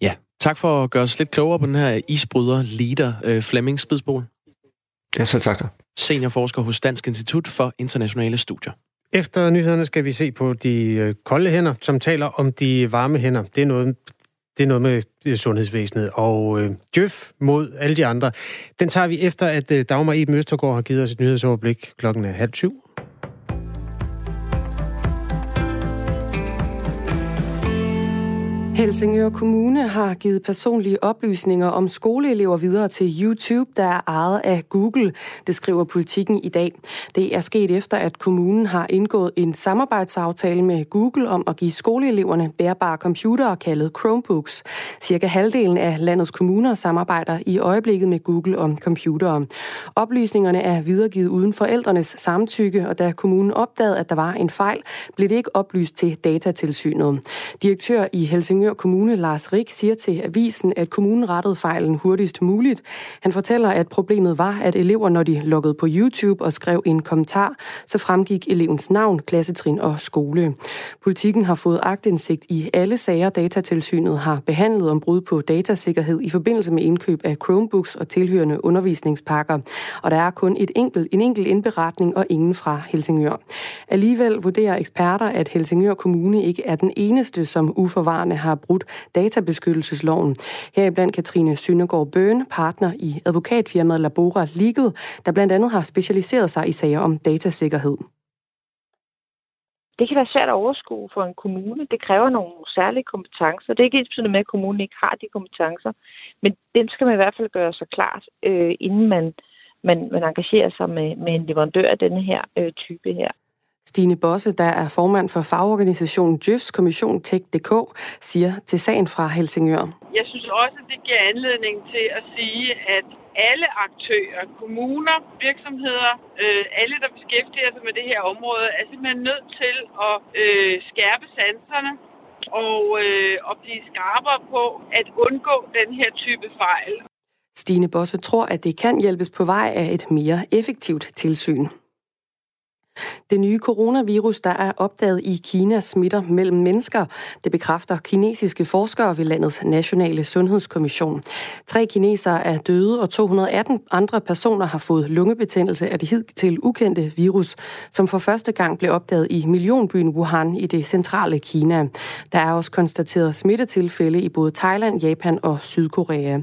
Ja, tak for at gøre os lidt klogere på den her isbryder, leader øh, Flemming Spidsbol. Ja, selv tak. Seniorforsker hos Dansk Institut for Internationale Studier. Efter nyhederne skal vi se på de øh, kolde hænder, som taler om de varme hænder. Det er noget, det er noget med øh, sundhedsvæsenet. Og øh, Djøf mod alle de andre, den tager vi efter, at øh, Dagmar Eben Østergaard har givet os et nyhedsoverblik klokken er halv syv. Helsingør Kommune har givet personlige oplysninger om skoleelever videre til YouTube, der er ejet af Google, det skriver politikken i dag. Det er sket efter, at kommunen har indgået en samarbejdsaftale med Google om at give skoleeleverne bærbare computere kaldet Chromebooks. Cirka halvdelen af landets kommuner samarbejder i øjeblikket med Google om computere. Oplysningerne er videregivet uden forældrenes samtykke, og da kommunen opdagede, at der var en fejl, blev det ikke oplyst til datatilsynet. Direktør i Helsingør Helsingør Kommune, Lars Rik, siger til avisen, at kommunen rettede fejlen hurtigst muligt. Han fortæller, at problemet var, at elever, når de loggede på YouTube og skrev en kommentar, så fremgik elevens navn, klassetrin og skole. Politikken har fået agtindsigt i alle sager, datatilsynet har behandlet om brud på datasikkerhed i forbindelse med indkøb af Chromebooks og tilhørende undervisningspakker. Og der er kun et enkelt, en enkelt indberetning og ingen fra Helsingør. Alligevel vurderer eksperter, at Helsingør Kommune ikke er den eneste, som uforvarende har har brudt databeskyttelsesloven. Heriblandt Katrine Søndergaard Bøn, partner i advokatfirmaet Labora Legal, der blandt andet har specialiseret sig i sager om datasikkerhed. Det kan være svært at overskue for en kommune. Det kræver nogle særlige kompetencer. Det er ikke ens med, at kommunen ikke har de kompetencer, men dem skal man i hvert fald gøre sig klart, øh, inden man, man, man engagerer sig med, med en leverandør af denne her øh, type her. Stine Bosse, der er formand for fagorganisationen Djøfs Kommission Tech.dk, siger til sagen fra Helsingør. Jeg synes også, at det giver anledning til at sige, at alle aktører, kommuner, virksomheder, øh, alle, der beskæftiger sig med det her område, er simpelthen nødt til at øh, skærpe sanserne og, øh, og blive skarpere på at undgå den her type fejl. Stine Bosse tror, at det kan hjælpes på vej af et mere effektivt tilsyn. Det nye coronavirus, der er opdaget i Kina, smitter mellem mennesker. Det bekræfter kinesiske forskere ved landets nationale sundhedskommission. Tre kinesere er døde, og 218 andre personer har fået lungebetændelse af det hidtil ukendte virus, som for første gang blev opdaget i millionbyen Wuhan i det centrale Kina. Der er også konstateret smittetilfælde i både Thailand, Japan og Sydkorea.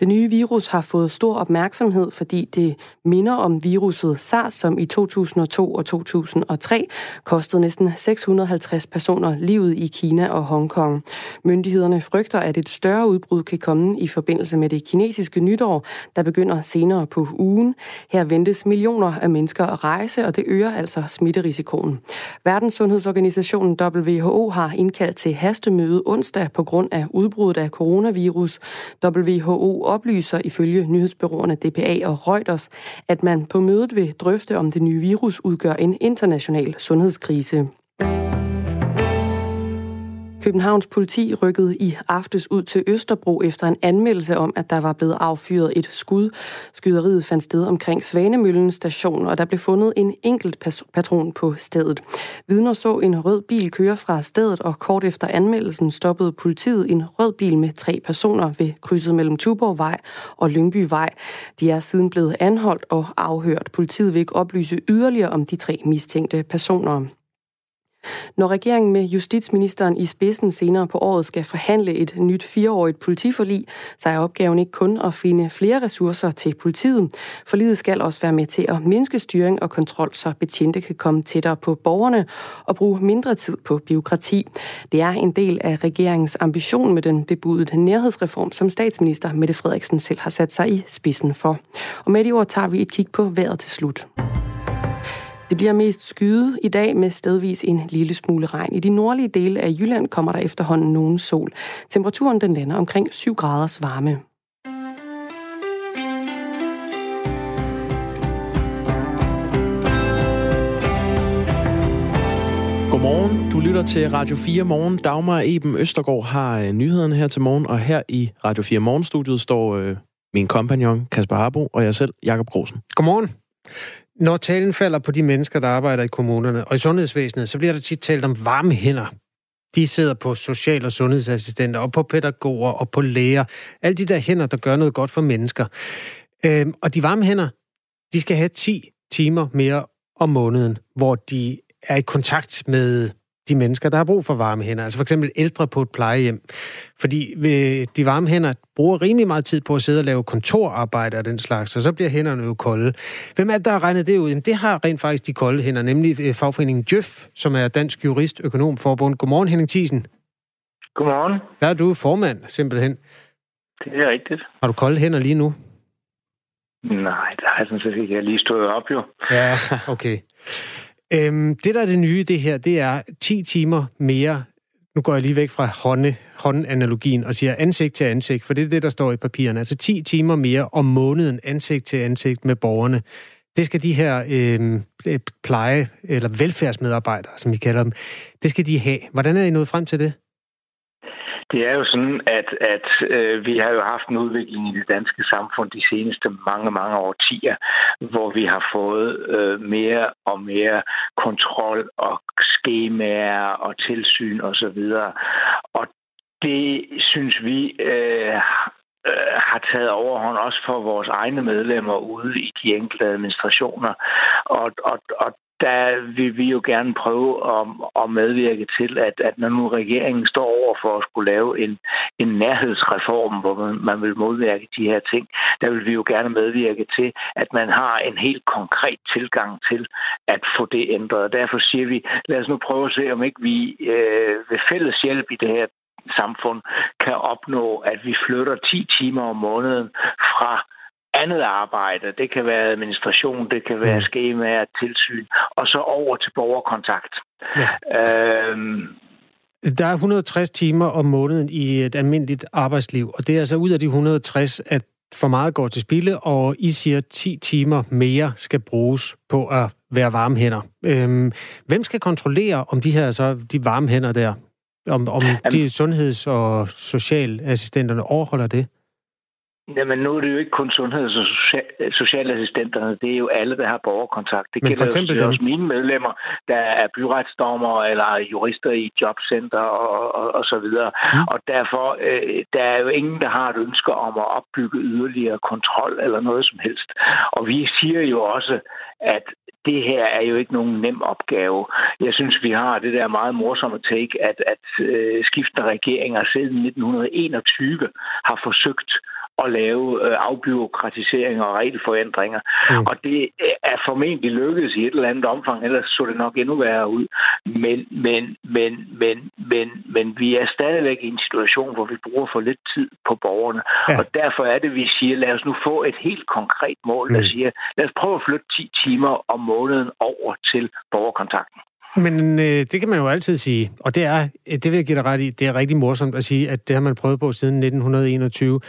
Det nye virus har fået stor opmærksomhed, fordi det minder om viruset SARS, som i 2002 og 2003 kostede næsten 650 personer livet i Kina og Hongkong. Myndighederne frygter, at et større udbrud kan komme i forbindelse med det kinesiske nytår, der begynder senere på ugen. Her ventes millioner af mennesker at rejse, og det øger altså smitterisikoen. Verdenssundhedsorganisationen WHO har indkaldt til hastemøde onsdag på grund af udbruddet af coronavirus. WHO oplyser ifølge nyhedsbyråerne DPA og Reuters, at man på mødet vil drøfte, om det nye virus udgør en international sundhedskrise. Københavns politi rykkede i aftes ud til Østerbro efter en anmeldelse om, at der var blevet affyret et skud. Skyderiet fandt sted omkring Svanemøllen station, og der blev fundet en enkelt patron på stedet. Vidner så en rød bil køre fra stedet, og kort efter anmeldelsen stoppede politiet en rød bil med tre personer ved krydset mellem Tuborgvej og Lyngbyvej. De er siden blevet anholdt og afhørt. Politiet vil ikke oplyse yderligere om de tre mistænkte personer. Når regeringen med justitsministeren i spidsen senere på året skal forhandle et nyt fireårigt politiforlig, så er opgaven ikke kun at finde flere ressourcer til politiet. Forliget skal også være med til at mindske styring og kontrol, så betjente kan komme tættere på borgerne og bruge mindre tid på byråkrati. Det er en del af regeringens ambition med den bebudede nærhedsreform, som statsminister Mette Frederiksen selv har sat sig i spidsen for. Og med de ord tager vi et kig på vejret til slut. Det bliver mest skyet i dag med stedvis en lille smule regn. I de nordlige dele af Jylland kommer der efterhånden nogen sol. Temperaturen den lander omkring 7 graders varme. Godmorgen. Du lytter til Radio 4 Morgen. Dagmar Eben Østergaard har øh, nyhederne her til morgen, og her i Radio 4 Morgenstudiet står øh, min kompagnon Kasper Harbo og jeg selv, Jakob Grosen. Godmorgen. Når talen falder på de mennesker, der arbejder i kommunerne og i sundhedsvæsenet, så bliver der tit talt om varme hænder. De sidder på social- og sundhedsassistenter, og på pædagoger, og på læger. Alle de der hænder, der gør noget godt for mennesker. Øhm, og de varme hænder, de skal have 10 timer mere om måneden, hvor de er i kontakt med de mennesker, der har brug for varme hænder. Altså for eksempel ældre på et plejehjem. Fordi øh, de varme hænder bruger rimelig meget tid på at sidde og lave kontorarbejde og den slags, og så bliver hænderne jo kolde. Hvem er det, der har regnet det ud? Jamen, det har rent faktisk de kolde hænder, nemlig øh, fagforeningen Jøf, som er Dansk Jurist Økonomforbund. Godmorgen, Henning Thiesen. Godmorgen. Der er du formand, simpelthen. Det er rigtigt. Har du kolde hænder lige nu? Nej, det har jeg sådan set ikke. Jeg lige stået op, jo. Ja, okay. Øhm, det, der er det nye, det her, det er 10 timer mere. Nu går jeg lige væk fra hånde, håndanalogien og siger ansigt til ansigt, for det er det, der står i papirerne. Altså 10 timer mere om måneden ansigt til ansigt med borgerne. Det skal de her øh, pleje- eller velfærdsmedarbejdere, som vi kalder dem, det skal de have. Hvordan er I nået frem til det? Det er jo sådan, at, at øh, vi har jo haft en udvikling i det danske samfund de seneste mange, mange årtier, hvor vi har fået øh, mere og mere kontrol og skemaer og tilsyn osv. Og, og det synes vi øh, øh, har taget overhånd også for vores egne medlemmer ude i de enkelte administrationer. Og, og, og der vil vi jo gerne prøve at, at medvirke til, at, at når nu regeringen står over for at skulle lave en, en nærhedsreform, hvor man, man vil modvirke de her ting, der vil vi jo gerne medvirke til, at man har en helt konkret tilgang til at få det ændret. Derfor siger vi, lad os nu prøve at se, om ikke vi øh, ved fælles hjælp i det her samfund kan opnå, at vi flytter 10 timer om måneden fra andet arbejde. Det kan være administration, det kan være skemaer, tilsyn, og så over til borgerkontakt. Ja. Øhm, der er 160 timer om måneden i et almindeligt arbejdsliv, og det er altså ud af de 160, at for meget går til spilde, og I siger, at 10 timer mere skal bruges på at være varme hænder. Øhm, hvem skal kontrollere, om de her så de varme hænder der, om, om de sundheds- og socialassistenterne overholder det? Jamen, nu er det jo ikke kun sundheds- og social- socialassistenterne, det er jo alle, der har borgerkontakt. Det Men for eksempel jo også mine medlemmer, der er byretsdommer eller jurister i jobcenter og, og, og så videre. Mm. Og derfor, øh, der er jo ingen, der har et ønske om at opbygge yderligere kontrol eller noget som helst. Og vi siger jo også, at det her er jo ikke nogen nem opgave. Jeg synes, vi har det der meget morsomme take, at, at øh, skiftende regeringer siden 1921 har forsøgt at lave øh, afbyråkratisering og regelforændringer. Mm. Og det er formentlig lykkedes i et eller andet omfang, ellers så det nok endnu værre ud. Men, men, men, men, men, men vi er stadigvæk i en situation, hvor vi bruger for lidt tid på borgerne. Ja. Og derfor er det, vi siger, lad os nu få et helt konkret mål, der mm. siger, lad os prøve at flytte 10 timer om måneden over til borgerkontakten. Men øh, det kan man jo altid sige, og det er, det vil jeg give dig ret i, det er rigtig morsomt at sige, at det har man prøvet på siden 1921.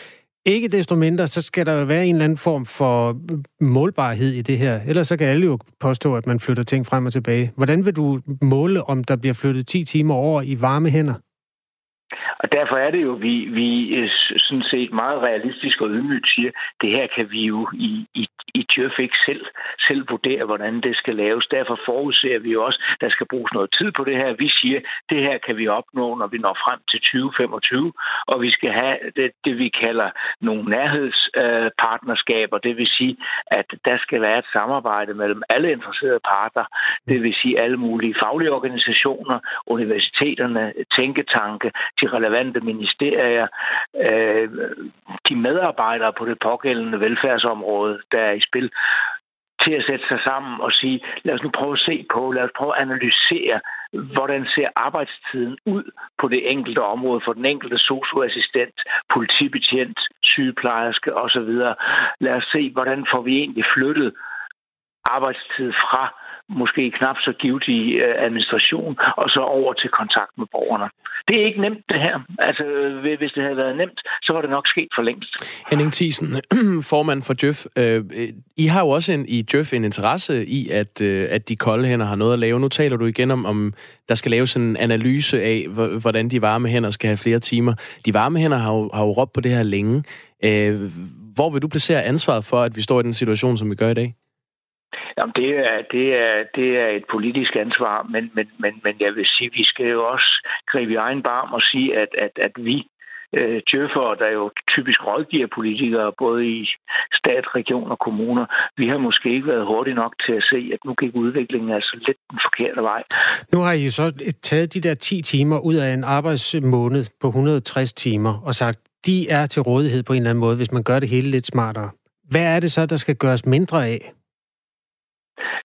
Ikke desto mindre, så skal der jo være en eller anden form for målbarhed i det her. Ellers så kan alle jo påstå, at man flytter ting frem og tilbage. Hvordan vil du måle, om der bliver flyttet 10 timer over i varme hænder? Og derfor er det jo, vi, vi øh, sådan set meget realistisk og ydmygt siger, det her kan vi jo i, i, i Djøf ikke selv, selv vurdere, hvordan det skal laves. Derfor forudser vi jo også, at der skal bruges noget tid på det her. Vi siger, det her kan vi opnå, når vi når frem til 2025, og vi skal have det, det vi kalder nogle nærhedspartnerskaber. Det vil sige, at der skal være et samarbejde mellem alle interesserede parter. Det vil sige alle mulige faglige organisationer, universiteterne, tænketanke, de relevante ministerier, øh, de medarbejdere på det pågældende velfærdsområde, der er i spil, til at sætte sig sammen og sige, lad os nu prøve at se på, lad os prøve at analysere, hvordan ser arbejdstiden ud på det enkelte område for den enkelte socioassistent, politibetjent, sygeplejerske osv. Lad os se, hvordan får vi egentlig flyttet arbejdstid fra måske knap så givetig øh, administration, og så over til kontakt med borgerne. Det er ikke nemt, det her. Altså, hvis det havde været nemt, så var det nok sket for længst. Henning Thiesen, formand for Djøf. Øh, I har jo også en, i Djøf en interesse i, at, øh, at de kolde hænder har noget at lave. Nu taler du igen om, om der skal laves en analyse af, hvordan de varme hænder skal have flere timer. De varme hænder har jo, har jo råbt på det her længe. Hvor vil du placere ansvaret for, at vi står i den situation, som vi gør i dag? Jamen, det er, det er, det er et politisk ansvar, men, men, men, men jeg vil sige, vi skal jo også gribe i egen barm og sige, at, at, at vi øh, djøffere, der jo typisk rådgiver politikere, både i stat, region og kommuner, vi har måske ikke været hurtige nok til at se, at nu gik udviklingen altså lidt den forkerte vej. Nu har I jo så taget de der 10 timer ud af en arbejdsmåned på 160 timer og sagt, de er til rådighed på en eller anden måde, hvis man gør det hele lidt smartere. Hvad er det så, der skal gøres mindre af?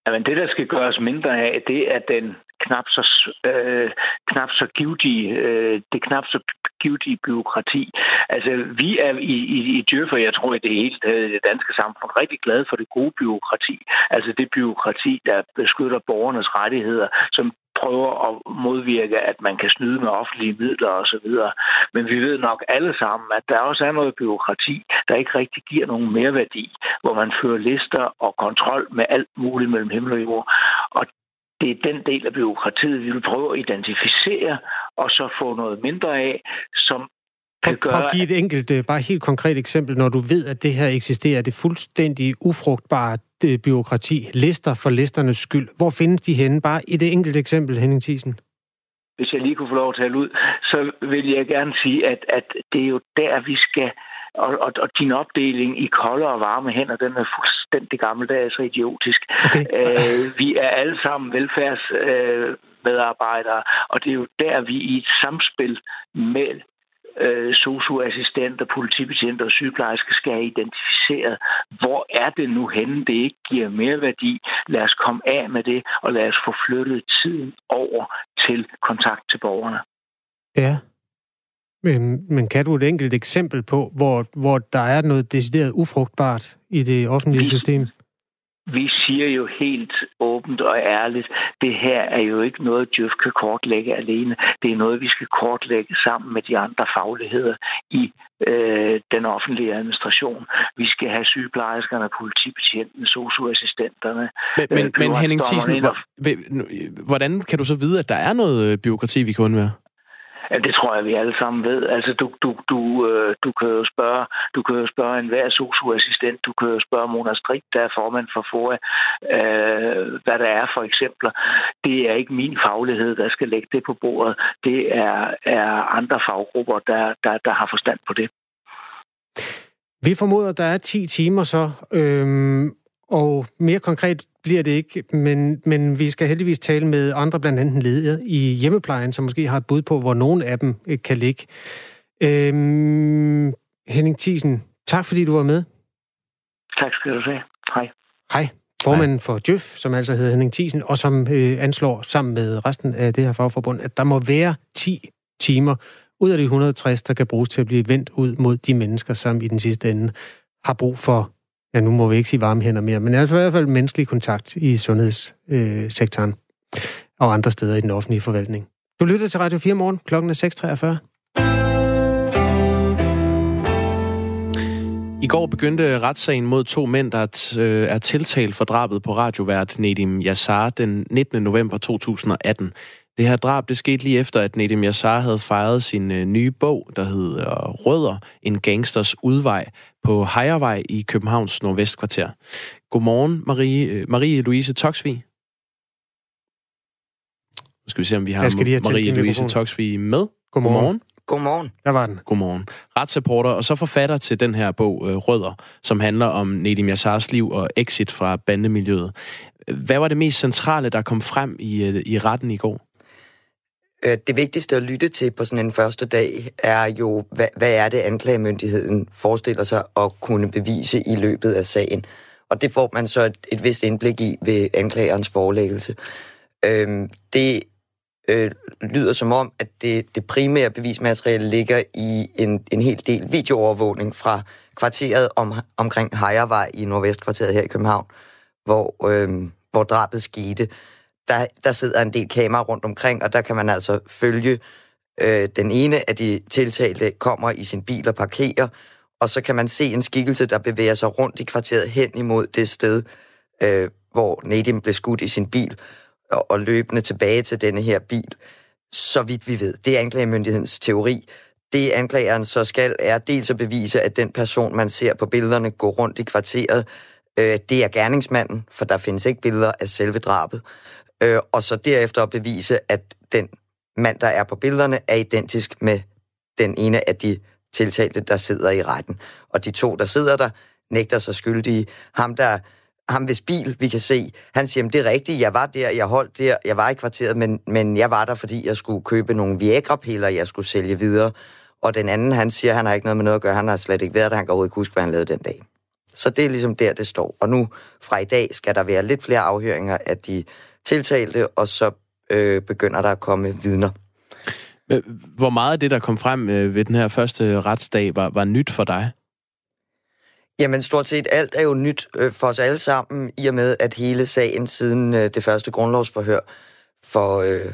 Jamen, det, der skal gøres mindre af, det er den knap så, øh, knap så givtige, øh, det knap så givtige byråkrati. Altså, vi er i, i, i Djøffer, jeg tror i det hele taget det danske samfund, rigtig glade for det gode byråkrati. Altså det byråkrati, der beskytter borgernes rettigheder, som prøver at modvirke, at man kan snyde med offentlige midler osv. Men vi ved nok alle sammen, at der også er noget byråkrati, der ikke rigtig giver nogen merværdi, hvor man fører lister og kontrol med alt muligt mellem himmel og jord. Og det er den del af byråkratiet, vi vil prøve at identificere, og så få noget mindre af, som kan gøre... Prøv at give et enkelt, øh, bare helt konkret eksempel, når du ved, at det her eksisterer, det fuldstændig ufrugtbare det byråkrati, lister for listernes skyld. Hvor findes de henne? Bare et enkelt eksempel, Henning Thiesen. Hvis jeg lige kunne få lov at tale ud, så vil jeg gerne sige, at, at det er jo der, vi skal og, og, og din opdeling i kolde og varme hænder, den er fuldstændig gammeldags og idiotisk. Okay. Øh, vi er alle sammen velfærdsmedarbejdere, øh, og det er jo der, vi i et samspil med øh, socioassistenter, politibetjenter og sygeplejersker skal have identificeret, hvor er det nu henne, det ikke giver mere værdi. Lad os komme af med det, og lad os få flyttet tiden over til kontakt til borgerne. Ja. Men, men kan du et enkelt eksempel på, hvor, hvor der er noget decideret ufrugtbart i det offentlige system? vi siger jo helt åbent og ærligt, det her er jo ikke noget, Djøf kan kortlægge alene. Det er noget, vi skal kortlægge sammen med de andre fagligheder i øh, den offentlige administration. Vi skal have sygeplejerskerne, politibetjentene, socioassistenterne. Men, men, øh, men Henning Thiesen, hvordan kan du så vide, at der er noget øh, byråkrati, vi kan undvære? Ja, det tror jeg, vi alle sammen ved. Altså, du, du, du, øh, du kan jo spørge, du kan jo spørge enhver socioassistent, du kan jo spørge Mona Strik, der er formand for FOA, øh, hvad der er for eksempler. Det er ikke min faglighed, der skal lægge det på bordet. Det er, er andre faggrupper, der, der, der har forstand på det. Vi formoder, at der er 10 timer så, øhm, og mere konkret bliver det ikke, men, men vi skal heldigvis tale med andre, blandt andet ledere i hjemmeplejen, som måske har et bud på, hvor nogen af dem øh, kan ligge. Øhm, Henning Thiesen, tak fordi du var med. Tak skal du have. Hej. Hej. Formanden for Djøf, som altså hedder Henning Thiesen, og som øh, anslår sammen med resten af det her fagforbund, at der må være 10 timer ud af de 160, der kan bruges til at blive vendt ud mod de mennesker, som i den sidste ende har brug for ja, nu må vi ikke sige varme hænder mere, men altså i hvert fald menneskelig kontakt i sundhedssektoren øh, og andre steder i den offentlige forvaltning. Du lytter til Radio 4 morgen, klokken er 6.43. I går begyndte retssagen mod to mænd, der øh, er tiltalt for drabet på radiovært Nedim Yassar den 19. november 2018. Det her drab, det skete lige efter, at Nedim Yassar havde fejret sin øh, nye bog, der hedder Rødder, en gangsters udvej, på Hejervej i Københavns Nordvestkvarter. Godmorgen, Marie, øh, Marie Louise Toksvig. Nu skal vi se, om vi har Marie Louise Toksvig med. Godmorgen. Godmorgen. Godmorgen. Der var den. Godmorgen. Retsreporter og så forfatter til den her bog, øh, Rødder, som handler om Nedim Yassars liv og exit fra bandemiljøet. Hvad var det mest centrale, der kom frem i, i retten i går? Øh, det vigtigste at lytte til på sådan en første dag er jo, hvad, hvad er det, anklagemyndigheden forestiller sig at kunne bevise i løbet af sagen. Og det får man så et, et vist indblik i ved anklagerens forelæggelse. Øhm, det øh, lyder som om, at det, det primære bevismateriale ligger i en, en hel del videoovervågning fra kvarteret om, omkring Hejervej i Nordvestkvarteret her i København, hvor, øh, hvor drabet skete der, der sidder en del kameraer rundt omkring, og der kan man altså følge øh, den ene af de tiltalte kommer i sin bil og parkerer, og så kan man se en skikkelse, der bevæger sig rundt i kvarteret hen imod det sted, øh, hvor Nadim blev skudt i sin bil, og, og løbende tilbage til denne her bil. Så vidt vi ved. Det er anklagemyndighedens teori. Det anklageren så skal, er dels at bevise, at den person, man ser på billederne, går rundt i kvarteret, øh, det er gerningsmanden, for der findes ikke billeder af selve drabet øh, og så derefter at bevise, at den mand, der er på billederne, er identisk med den ene af de tiltalte, der sidder i retten. Og de to, der sidder der, nægter sig skyldige. Ham, der ham hvis bil, vi kan se, han siger, det er rigtigt, jeg var der, jeg holdt der, jeg var i kvarteret, men, men jeg var der, fordi jeg skulle købe nogle Viagra-piller, jeg skulle sælge videre. Og den anden, han siger, han har ikke noget med noget at gøre, han har slet ikke været der, han kan overhovedet ikke huske, hvad han lavede den dag. Så det er ligesom der, det står. Og nu fra i dag skal der være lidt flere afhøringer af de tiltalte, og så øh, begynder der at komme vidner. Hvor meget af det, der kom frem øh, ved den her første retsdag, var, var nyt for dig? Jamen stort set alt er jo nyt øh, for os alle sammen, i og med at hele sagen siden øh, det første grundlovsforhør for, øh,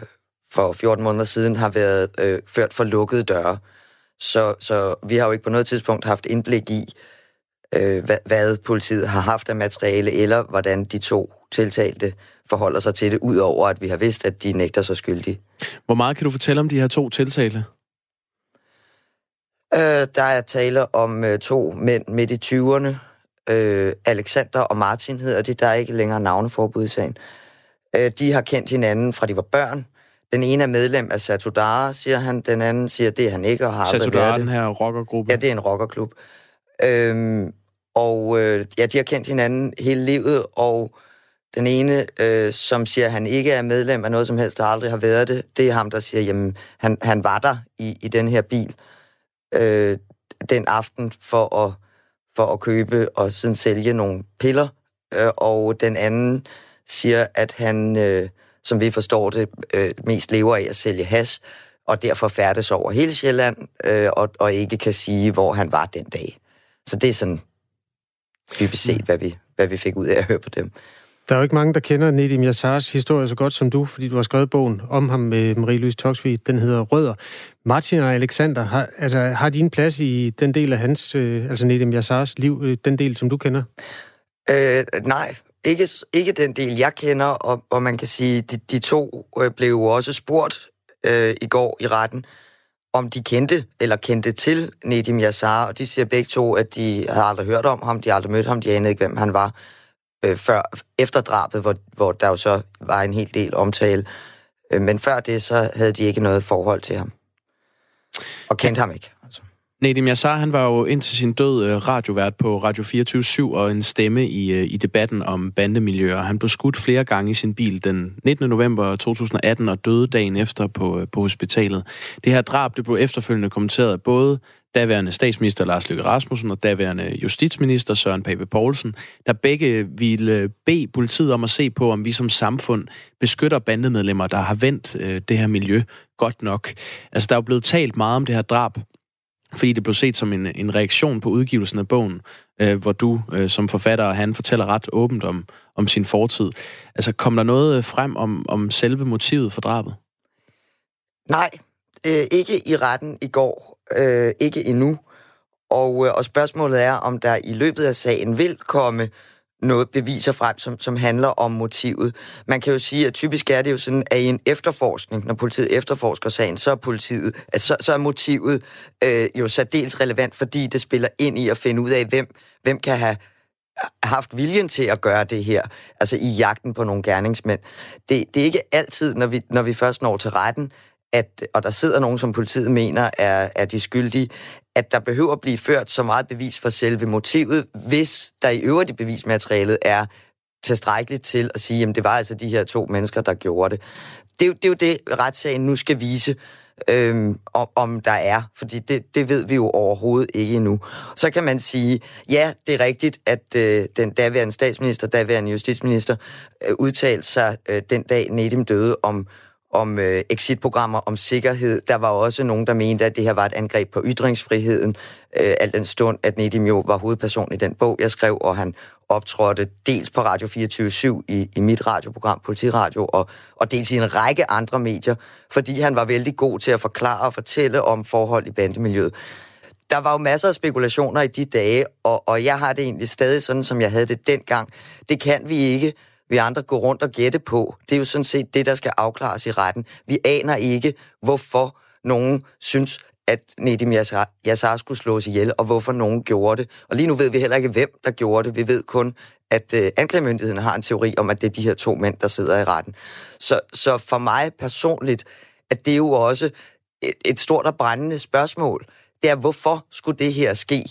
for 14 måneder siden har været øh, ført for lukkede døre. Så, så vi har jo ikke på noget tidspunkt haft indblik i, øh, hvad, hvad politiet har haft af materiale, eller hvordan de to tiltalte forholder sig til det, udover at vi har vidst, at de nægter sig skyldige. Hvor meget kan du fortælle om de her to tiltalte? Øh, der er tale om øh, to mænd midt i 20'erne. Øh, Alexander og Martin hedder de. Der er ikke længere navneforbud i sagen. Øh, de har kendt hinanden fra de var børn. Den ene er medlem af Satudara, siger han. Den anden siger, det er han ikke og har aldrig været det. den her rockergruppe? Ja, det er en rockerklub. Øh, og øh, ja, de har kendt hinanden hele livet, og den ene, øh, som siger, at han ikke er medlem af noget som helst, der aldrig har været det, det er ham, der siger, jamen, han, han var der i, i den her bil øh, den aften for at, for at købe og siden sælge nogle piller. Øh, og den anden siger, at han, øh, som vi forstår det, øh, mest lever af at sælge has, og derfor færdes over hele Sjælland, øh, og, og ikke kan sige, hvor han var den dag. Så det er sådan dybest set, hvad vi, hvad vi fik ud af at høre på dem. Der er jo ikke mange, der kender Nedim Yassars historie så godt som du, fordi du har skrevet bogen om ham med Marie-Louise Toksvig. Den hedder Rødder. Martin og Alexander, har, altså, har din plads i den del af hans, øh, altså Nedim Yassars liv, øh, den del, som du kender? Øh, nej, ikke, ikke den del, jeg kender, og, og man kan sige, de, de to øh, blev jo også spurgt øh, i går i retten, om de kendte eller kendte til Nedim Yassar, og de siger begge to, at de havde aldrig hørt om ham, de havde aldrig mødt ham, de anede ikke, hvem han var øh, før, efter drabet, hvor, hvor der jo så var en hel del omtale. Øh, men før det, så havde de ikke noget forhold til ham. Og kendte ham ikke. Altså. Nedim Yassar, han var jo indtil sin død øh, radiovært på Radio 24 og en stemme i, øh, i debatten om bandemiljøer. Han blev skudt flere gange i sin bil den 19. november 2018 og døde dagen efter på, øh, på hospitalet. Det her drab det blev efterfølgende kommenteret både daværende statsminister Lars Løkke Rasmussen og daværende justitsminister Søren Pape Poulsen, der begge ville bede politiet om at se på, om vi som samfund beskytter bandemedlemmer, der har vendt øh, det her miljø godt nok. Altså, der er jo blevet talt meget om det her drab, fordi det blev set som en, en reaktion på udgivelsen af bogen, øh, hvor du øh, som forfatter, han fortæller ret åbent om, om sin fortid. Altså, kom der noget frem om, om selve motivet for drabet? Nej, øh, ikke i retten i går øh, ikke endnu. Og, øh, og spørgsmålet er, om der i løbet af sagen vil komme noget beviser frem, som, som handler om motivet. Man kan jo sige, at typisk er det jo sådan, at i en efterforskning, når politiet efterforsker sagen, så er politiet, altså, så, så er motivet øh, jo særdeles relevant, fordi det spiller ind i at finde ud af, hvem, hvem kan have haft viljen til at gøre det her, altså i jagten på nogle gerningsmænd. Det, det er ikke altid, når vi, når vi først når til retten, at, og der sidder nogen, som politiet mener er, er de skyldige, at der behøver at blive ført så meget bevis for selve motivet, hvis der i øvrigt i bevismaterialet er tilstrækkeligt til at sige, at det var altså de her to mennesker, der gjorde det. Det er jo det, er jo det retssagen nu skal vise, øhm, om, om der er, fordi det, det ved vi jo overhovedet ikke endnu. Så kan man sige, ja, det er rigtigt, at øh, den daværende statsminister, daværende justitsminister, øh, udtalte sig øh, den dag Nedim døde om om øh, exitprogrammer, om sikkerhed. Der var også nogen, der mente, at det her var et angreb på ytringsfriheden, øh, al den stund, at Nedim jo var hovedperson i den bog, jeg skrev, og han optrådte dels på Radio 24 i, i mit radioprogram, Politiradio, og, og dels i en række andre medier, fordi han var vældig god til at forklare og fortælle om forhold i bandemiljøet. Der var jo masser af spekulationer i de dage, og, og jeg har det egentlig stadig sådan, som jeg havde det dengang. Det kan vi ikke vi andre går rundt og gætte på. Det er jo sådan set det, der skal afklares i retten. Vi aner ikke, hvorfor nogen synes, at Nedim Yassar skulle slås ihjel, og hvorfor nogen gjorde det. Og lige nu ved vi heller ikke, hvem der gjorde det. Vi ved kun, at øh, anklagemyndigheden har en teori om, at det er de her to mænd, der sidder i retten. Så, så for mig personligt, at det er jo også et, et stort og brændende spørgsmål. det er, hvorfor skulle det her ske?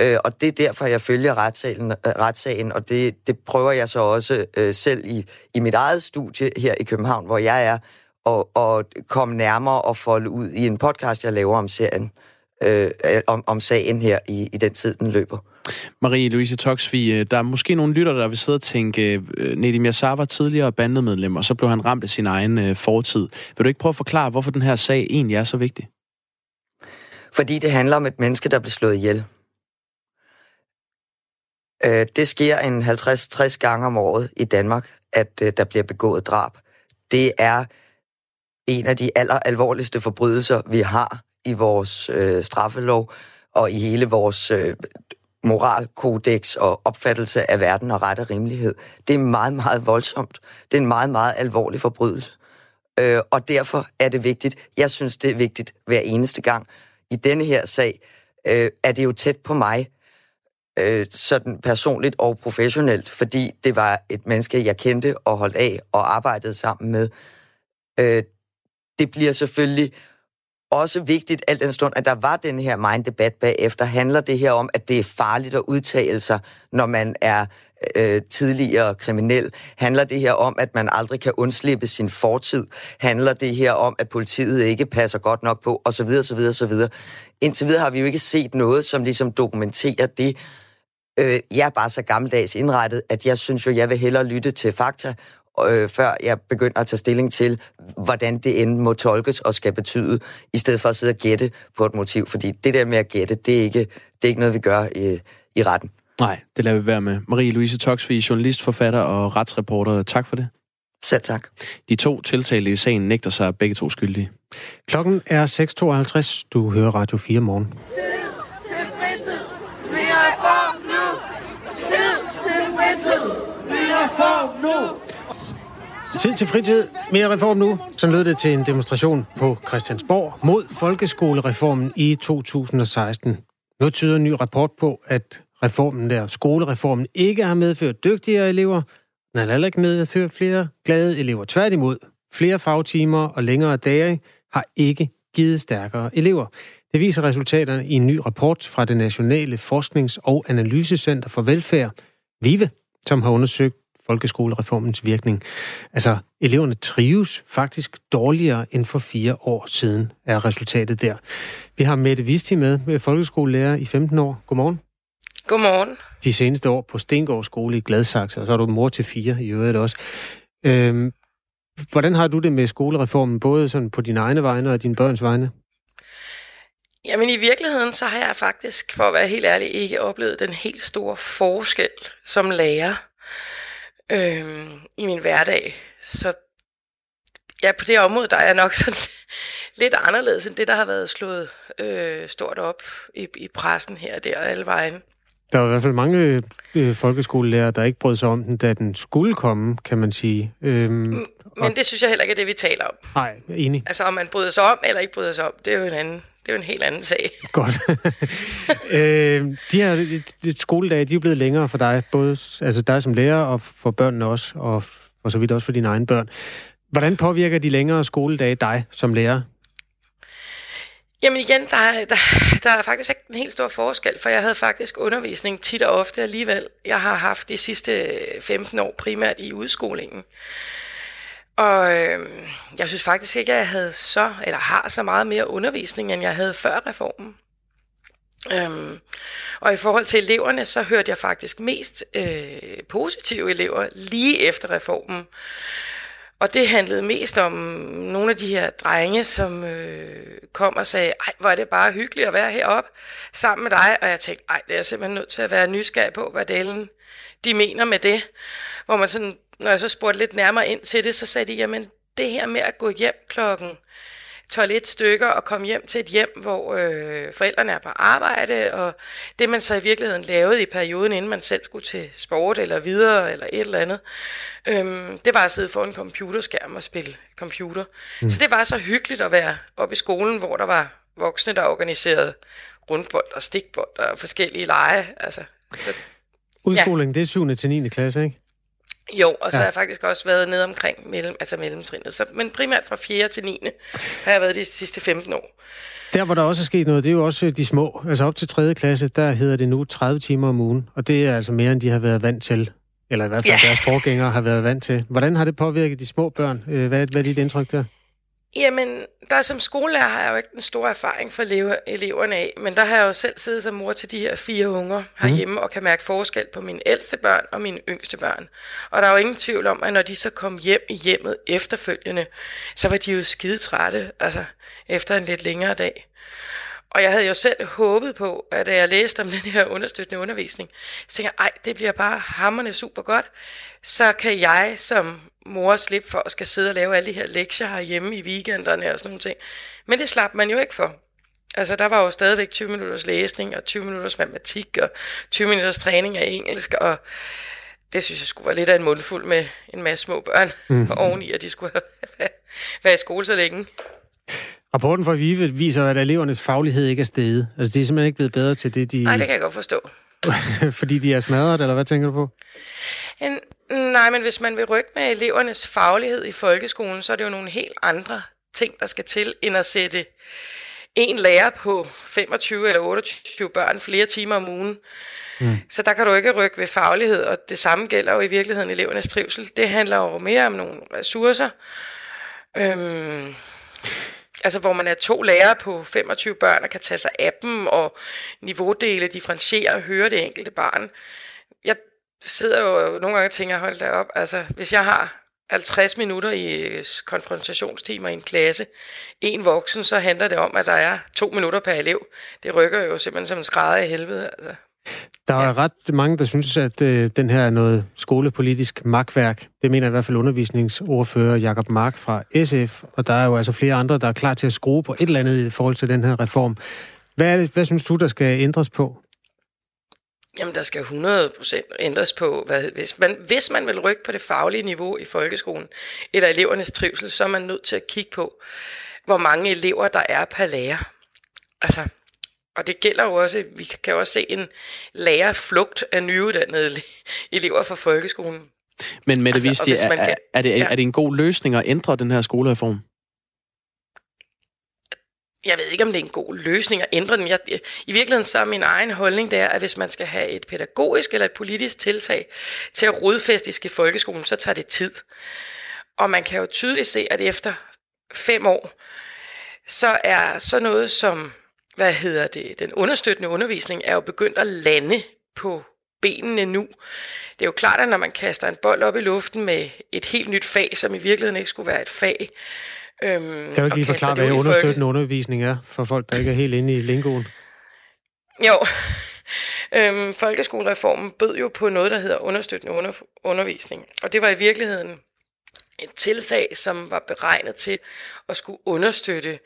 Øh, og det er derfor, jeg følger retssagen, øh, retssagen og det, det prøver jeg så også øh, selv i, i mit eget studie her i København, hvor jeg er, og, og komme nærmere og folde ud i en podcast, jeg laver om serien, øh, om, om sagen her i, i den tid, den løber. Marie-Louise Toksvig, øh, der er måske nogle lytter, der vil sidde og tænke, øh, Nedim Yassar var tidligere bandemedlem, og så blev han ramt af sin egen øh, fortid. Vil du ikke prøve at forklare, hvorfor den her sag egentlig er så vigtig? Fordi det handler om et menneske, der blev slået ihjel. Øh, det sker en 50-60 gange om året i Danmark, at øh, der bliver begået drab. Det er en af de aller alvorligste forbrydelser, vi har i vores øh, straffelov og i hele vores øh, moralkodex og opfattelse af verden og ret og rimelighed. Det er meget, meget voldsomt. Det er en meget, meget alvorlig forbrydelse. Øh, og derfor er det vigtigt. Jeg synes, det er vigtigt hver eneste gang. I denne her sag øh, er det jo tæt på mig, øh, sådan personligt og professionelt, fordi det var et menneske, jeg kendte og holdt af og arbejdede sammen med. Øh, det bliver selvfølgelig også vigtigt, alt den stund, at der var den her mind-debat bagefter, handler det her om, at det er farligt at udtale sig, når man er øh, tidligere kriminel? Handler det her om, at man aldrig kan undslippe sin fortid? Handler det her om, at politiet ikke passer godt nok på? Og så videre, så videre, så videre. Indtil videre har vi jo ikke set noget, som ligesom dokumenterer det. Øh, jeg er bare så gammeldags indrettet, at jeg synes jo, jeg vil hellere lytte til fakta, øh, før jeg begynder at tage stilling til, hvordan det end må tolkes og skal betyde, i stedet for at sidde og gætte på et motiv. Fordi det der med at gætte, det er ikke, det er ikke noget, vi gør i, i retten. Nej, det lader vi være med. Marie-Louise Toksvig, journalist, forfatter og retsreporter. Tak for det. Selv tak. De to tiltalte i sagen nægter sig begge to skyldige. Klokken er 6.52. Du hører Radio 4 morgen. Tid til fritid. Vi er for nu. Tid til fritid reform nu. Tid til fritid. Mere reform nu. Så lød det til en demonstration på Christiansborg mod folkeskolereformen i 2016. Nu tyder en ny rapport på, at reformen der, skolereformen, ikke har medført dygtigere elever. Den har heller ikke medført flere glade elever. Tværtimod, flere fagtimer og længere dage har ikke givet stærkere elever. Det viser resultaterne i en ny rapport fra det Nationale Forsknings- og Analysecenter for Velfærd, VIVE, som har undersøgt folkeskolereformens virkning. Altså, eleverne trives faktisk dårligere end for fire år siden, er resultatet der. Vi har Mette Visti med, folkeskolelærer i 15 år. Godmorgen. Godmorgen. De seneste år på Stengård skole i Gladsaxe, og så er du mor til fire i øvrigt også. Øhm, hvordan har du det med skolereformen, både sådan på dine egne vegne og dine børns vegne? Jamen i virkeligheden, så har jeg faktisk, for at være helt ærlig, ikke oplevet den helt store forskel som lærer øh, i min hverdag. Så ja, på det område, der er jeg nok sådan lidt anderledes end det, der har været slået øh, stort op i, i pressen her og der og alle vejen. Der var i hvert fald mange øh, folkeskolelærer, der ikke brød sig om den, da den skulle komme, kan man sige. Øhm, Men og... det synes jeg heller ikke er det, vi taler om. Nej, enig. Altså om man bryder sig om eller ikke bryder sig om, det er jo en anden det er jo en helt anden sag. Godt. øh, de her skoledage, de er blevet længere for dig, både altså dig som lærer og for børnene også, og for så vidt også for dine egne børn. Hvordan påvirker de længere skoledage dig som lærer? Jamen igen, der er, der, der er faktisk ikke en helt stor forskel, for jeg havde faktisk undervisning tit og ofte alligevel. Jeg har haft de sidste 15 år primært i udskolingen. Og øh, jeg synes faktisk ikke, at jeg havde så, eller har så meget mere undervisning, end jeg havde før reformen. Øhm, og i forhold til eleverne, så hørte jeg faktisk mest øh, positive elever lige efter reformen. Og det handlede mest om nogle af de her drenge, som øh, kom og sagde, ej, hvor er det bare hyggeligt at være heroppe sammen med dig. Og jeg tænkte, ej, det er simpelthen nødt til at være nysgerrig på, hvad delen de mener med det. Hvor man sådan når jeg så spurgte lidt nærmere ind til det, så sagde de, jamen det her med at gå hjem klokken 12 stykker og komme hjem til et hjem, hvor øh, forældrene er på arbejde, og det man så i virkeligheden lavede i perioden, inden man selv skulle til sport eller videre eller et eller andet, øhm, det var at sidde foran en computerskærm og spille computer. Mm. Så det var så hyggeligt at være oppe i skolen, hvor der var voksne, der organiserede rundbold og stikbold og forskellige lege. Altså, så, Udskoling, ja. det er 7. til 9. klasse, ikke? Jo, og så Ja. har jeg faktisk også været nede omkring mellem, altså mellemtrinnet. Så, men primært fra 4. til 9. har jeg været de sidste 15 år. Der, hvor der også er sket noget, det er jo også de små. Altså op til 3. klasse, der hedder det nu 30 timer om ugen, og det er altså mere, end de har været vant til. Eller i hvert fald Ja. deres forgængere har været vant til. Hvordan har det påvirket de små børn? Øh, Hvad, hvad er dit indtryk der? Jamen, der som skolelærer har jeg jo ikke den store erfaring for elever, eleverne af, men der har jeg jo selv siddet som mor til de her fire unger herhjemme og kan mærke forskel på mine ældste børn og mine yngste børn. Og der er jo ingen tvivl om, at når de så kom hjem i hjemmet efterfølgende, så var de jo skide trætte, altså efter en lidt længere dag. Og jeg havde jo selv håbet på, at da jeg læste om den her understøttende undervisning, så tænkte jeg, ej, det bliver bare hammerne super godt. Så kan jeg som mor slippe for at skal sidde og lave alle de her lektier herhjemme i weekenderne og sådan nogle ting. Men det slap man jo ikke for. Altså, der var jo stadigvæk 20 minutters læsning, og 20 minutters matematik, og 20 minutters træning af engelsk, og det synes jeg skulle være lidt af en mundfuld med en masse små børn mm. oveni, at de skulle været i skole så længe. Rapporten fra VIVE viser, at elevernes faglighed ikke er steget. Altså, de er simpelthen ikke blevet bedre til det, de... Nej, det kan jeg godt forstå. fordi de er smadret, eller hvad tænker du på? En, nej, men hvis man vil rykke med elevernes faglighed i folkeskolen, så er det jo nogle helt andre ting, der skal til, end at sætte en lærer på 25 eller 28 børn flere timer om ugen. Mm. Så der kan du ikke rykke ved faglighed, og det samme gælder jo i virkeligheden elevernes trivsel. Det handler jo mere om nogle ressourcer. Øhm, altså hvor man er to lærere på 25 børn og kan tage sig af dem og niveaudele, differentiere og høre det enkelte barn. Jeg sidder jo nogle gange og tænker, hold da op, altså hvis jeg har 50 minutter i øh, konfrontationstimer i en klasse, en voksen, så handler det om, at der er to minutter per elev. Det rykker jo simpelthen som en skrædder i helvede. Altså. Der er ret mange, der synes, at øh, den her er noget skolepolitisk magtværk. Det mener i hvert fald undervisningsordfører Jakob Mark fra SF, og der er jo altså flere andre, der er klar til at skrue på et eller andet i forhold til den her reform. Hvad, er det, hvad synes du, der skal ændres på? Jamen, der skal 100% ændres på, hvad, hvis, man, hvis man vil rykke på det faglige niveau i folkeskolen, eller elevernes trivsel, så er man nødt til at kigge på, hvor mange elever der er per lærer. Altså, og det gælder jo også, vi kan også se en lærerflugt af nyuddannede elever fra folkeskolen. Men Mette Altså, Visti, er, kan- er, det, er det en god løsning at ændre den her skolereform? Jeg ved ikke, om det er en god løsning at ændre den. Jeg, I virkeligheden så er min egen holdning, det er, at hvis man skal have et pædagogisk eller et politisk tiltag til at rodfæste i folkeskolen, så tager det tid. Og man kan jo tydeligt se, at efter fem år, så er så noget som, hvad hedder det, den understøttende undervisning, er jo begyndt at lande på benene nu. Det er jo klart, at når man kaster en bold op i luften med et helt nyt fag, som i virkeligheden ikke skulle være et fag, øhm, Kan du ikke lige forklare, hvad understøttende undervisning er, for folk, der ikke er helt inde i lingoen? Jo. øhm, folkeskolereformen bød jo på noget, der hedder understøttende under, undervisning. Og det var i virkeligheden et tiltag, som var beregnet til at skulle understøtte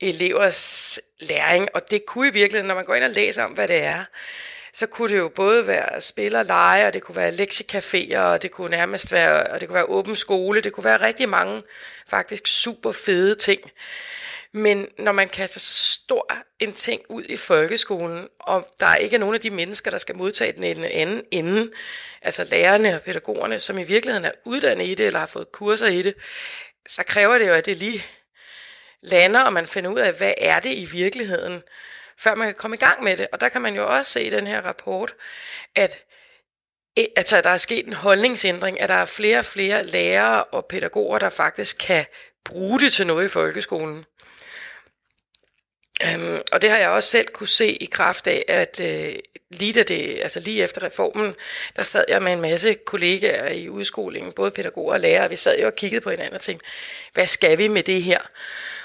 elevers læring. Og det kunne i virkeligheden, når man går ind og læser om, hvad det er, så kunne det jo både være spil og lege, og det kunne være lektiecaféer, og det kunne nærmest være, og det kunne være åben skole, det kunne være rigtig mange faktisk super fede ting. Men når man kaster så stor en ting ud i folkeskolen, og der er ikke nogen af de mennesker, der skal modtage den i den anden ende, altså lærerne og pædagogerne, som i virkeligheden er uddannet i det, eller har fået kurser i det, så kræver det jo, at det lige lander, og man finder ud af, hvad er det i virkeligheden, før man kan komme i gang med det. Og der kan man jo også se i den her rapport, at eh, altså, der er sket en holdningsændring, at der er flere og flere lærere og pædagoger, der faktisk kan bruge det til noget i folkeskolen. Øhm, og det har jeg også selv kunne se i kraft af, at øh, lige, da det, altså lige efter reformen, der sad jeg med en masse kollegaer i udskolingen, både pædagoger og lærere, og vi sad jo og kiggede på hinanden og tænkte, hvad skal vi med det her?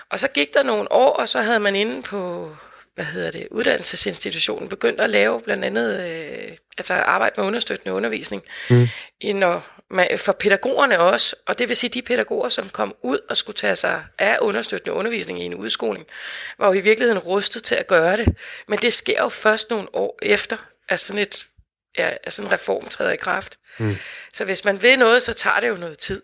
Og så gik der nogle år, og så havde man inde på hvad hedder det, uddannelsesinstitutionen begyndt at lave blandt andet øh, altså arbejde med understøttende undervisning Mm. når, for pædagogerne også, og det vil sige de pædagoger, som kom ud og skulle tage sig af understøttende undervisning i en udskoling, var jo i virkeligheden rustet til at gøre det. Men det sker jo først nogle år efter, at sådan, et, ja, at sådan en reform træder i kraft. Mm. Så hvis man vil noget, så tager det jo noget tid.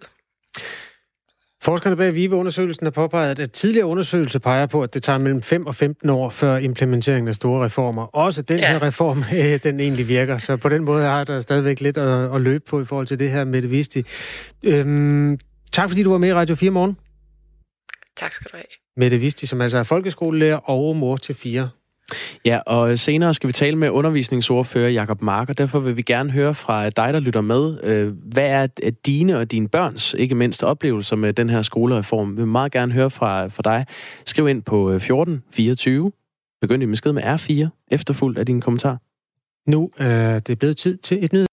Forskerne bag VIVE-undersøgelsen har påpeget, at tidligere undersøgelse peger på, at det tager mellem 5 og 15 år før implementeringen af store reformer. Også den ja. her reform, øh, den egentlig virker. Så på den måde har der stadigvæk lidt at, at løbe på i forhold til det her med det Visti. Øhm, tak fordi du var med i Radio 4 morgen. Tak skal du have. Mette Visti, som altså er folkeskolelærer og mor til fire Ja, og senere skal vi tale med undervisningsordfører Jakob Mark, og derfor vil vi gerne høre fra dig, der lytter med. Øh, hvad er dine og dine børns, ikke mindst, oplevelser med den her skolereform? Vi vil meget gerne høre fra, fra dig. Skriv ind på øh, 1424. Begynd din besked med R4, efterfulgt af din kommentar. Nu øh, er det blevet tid til et nyt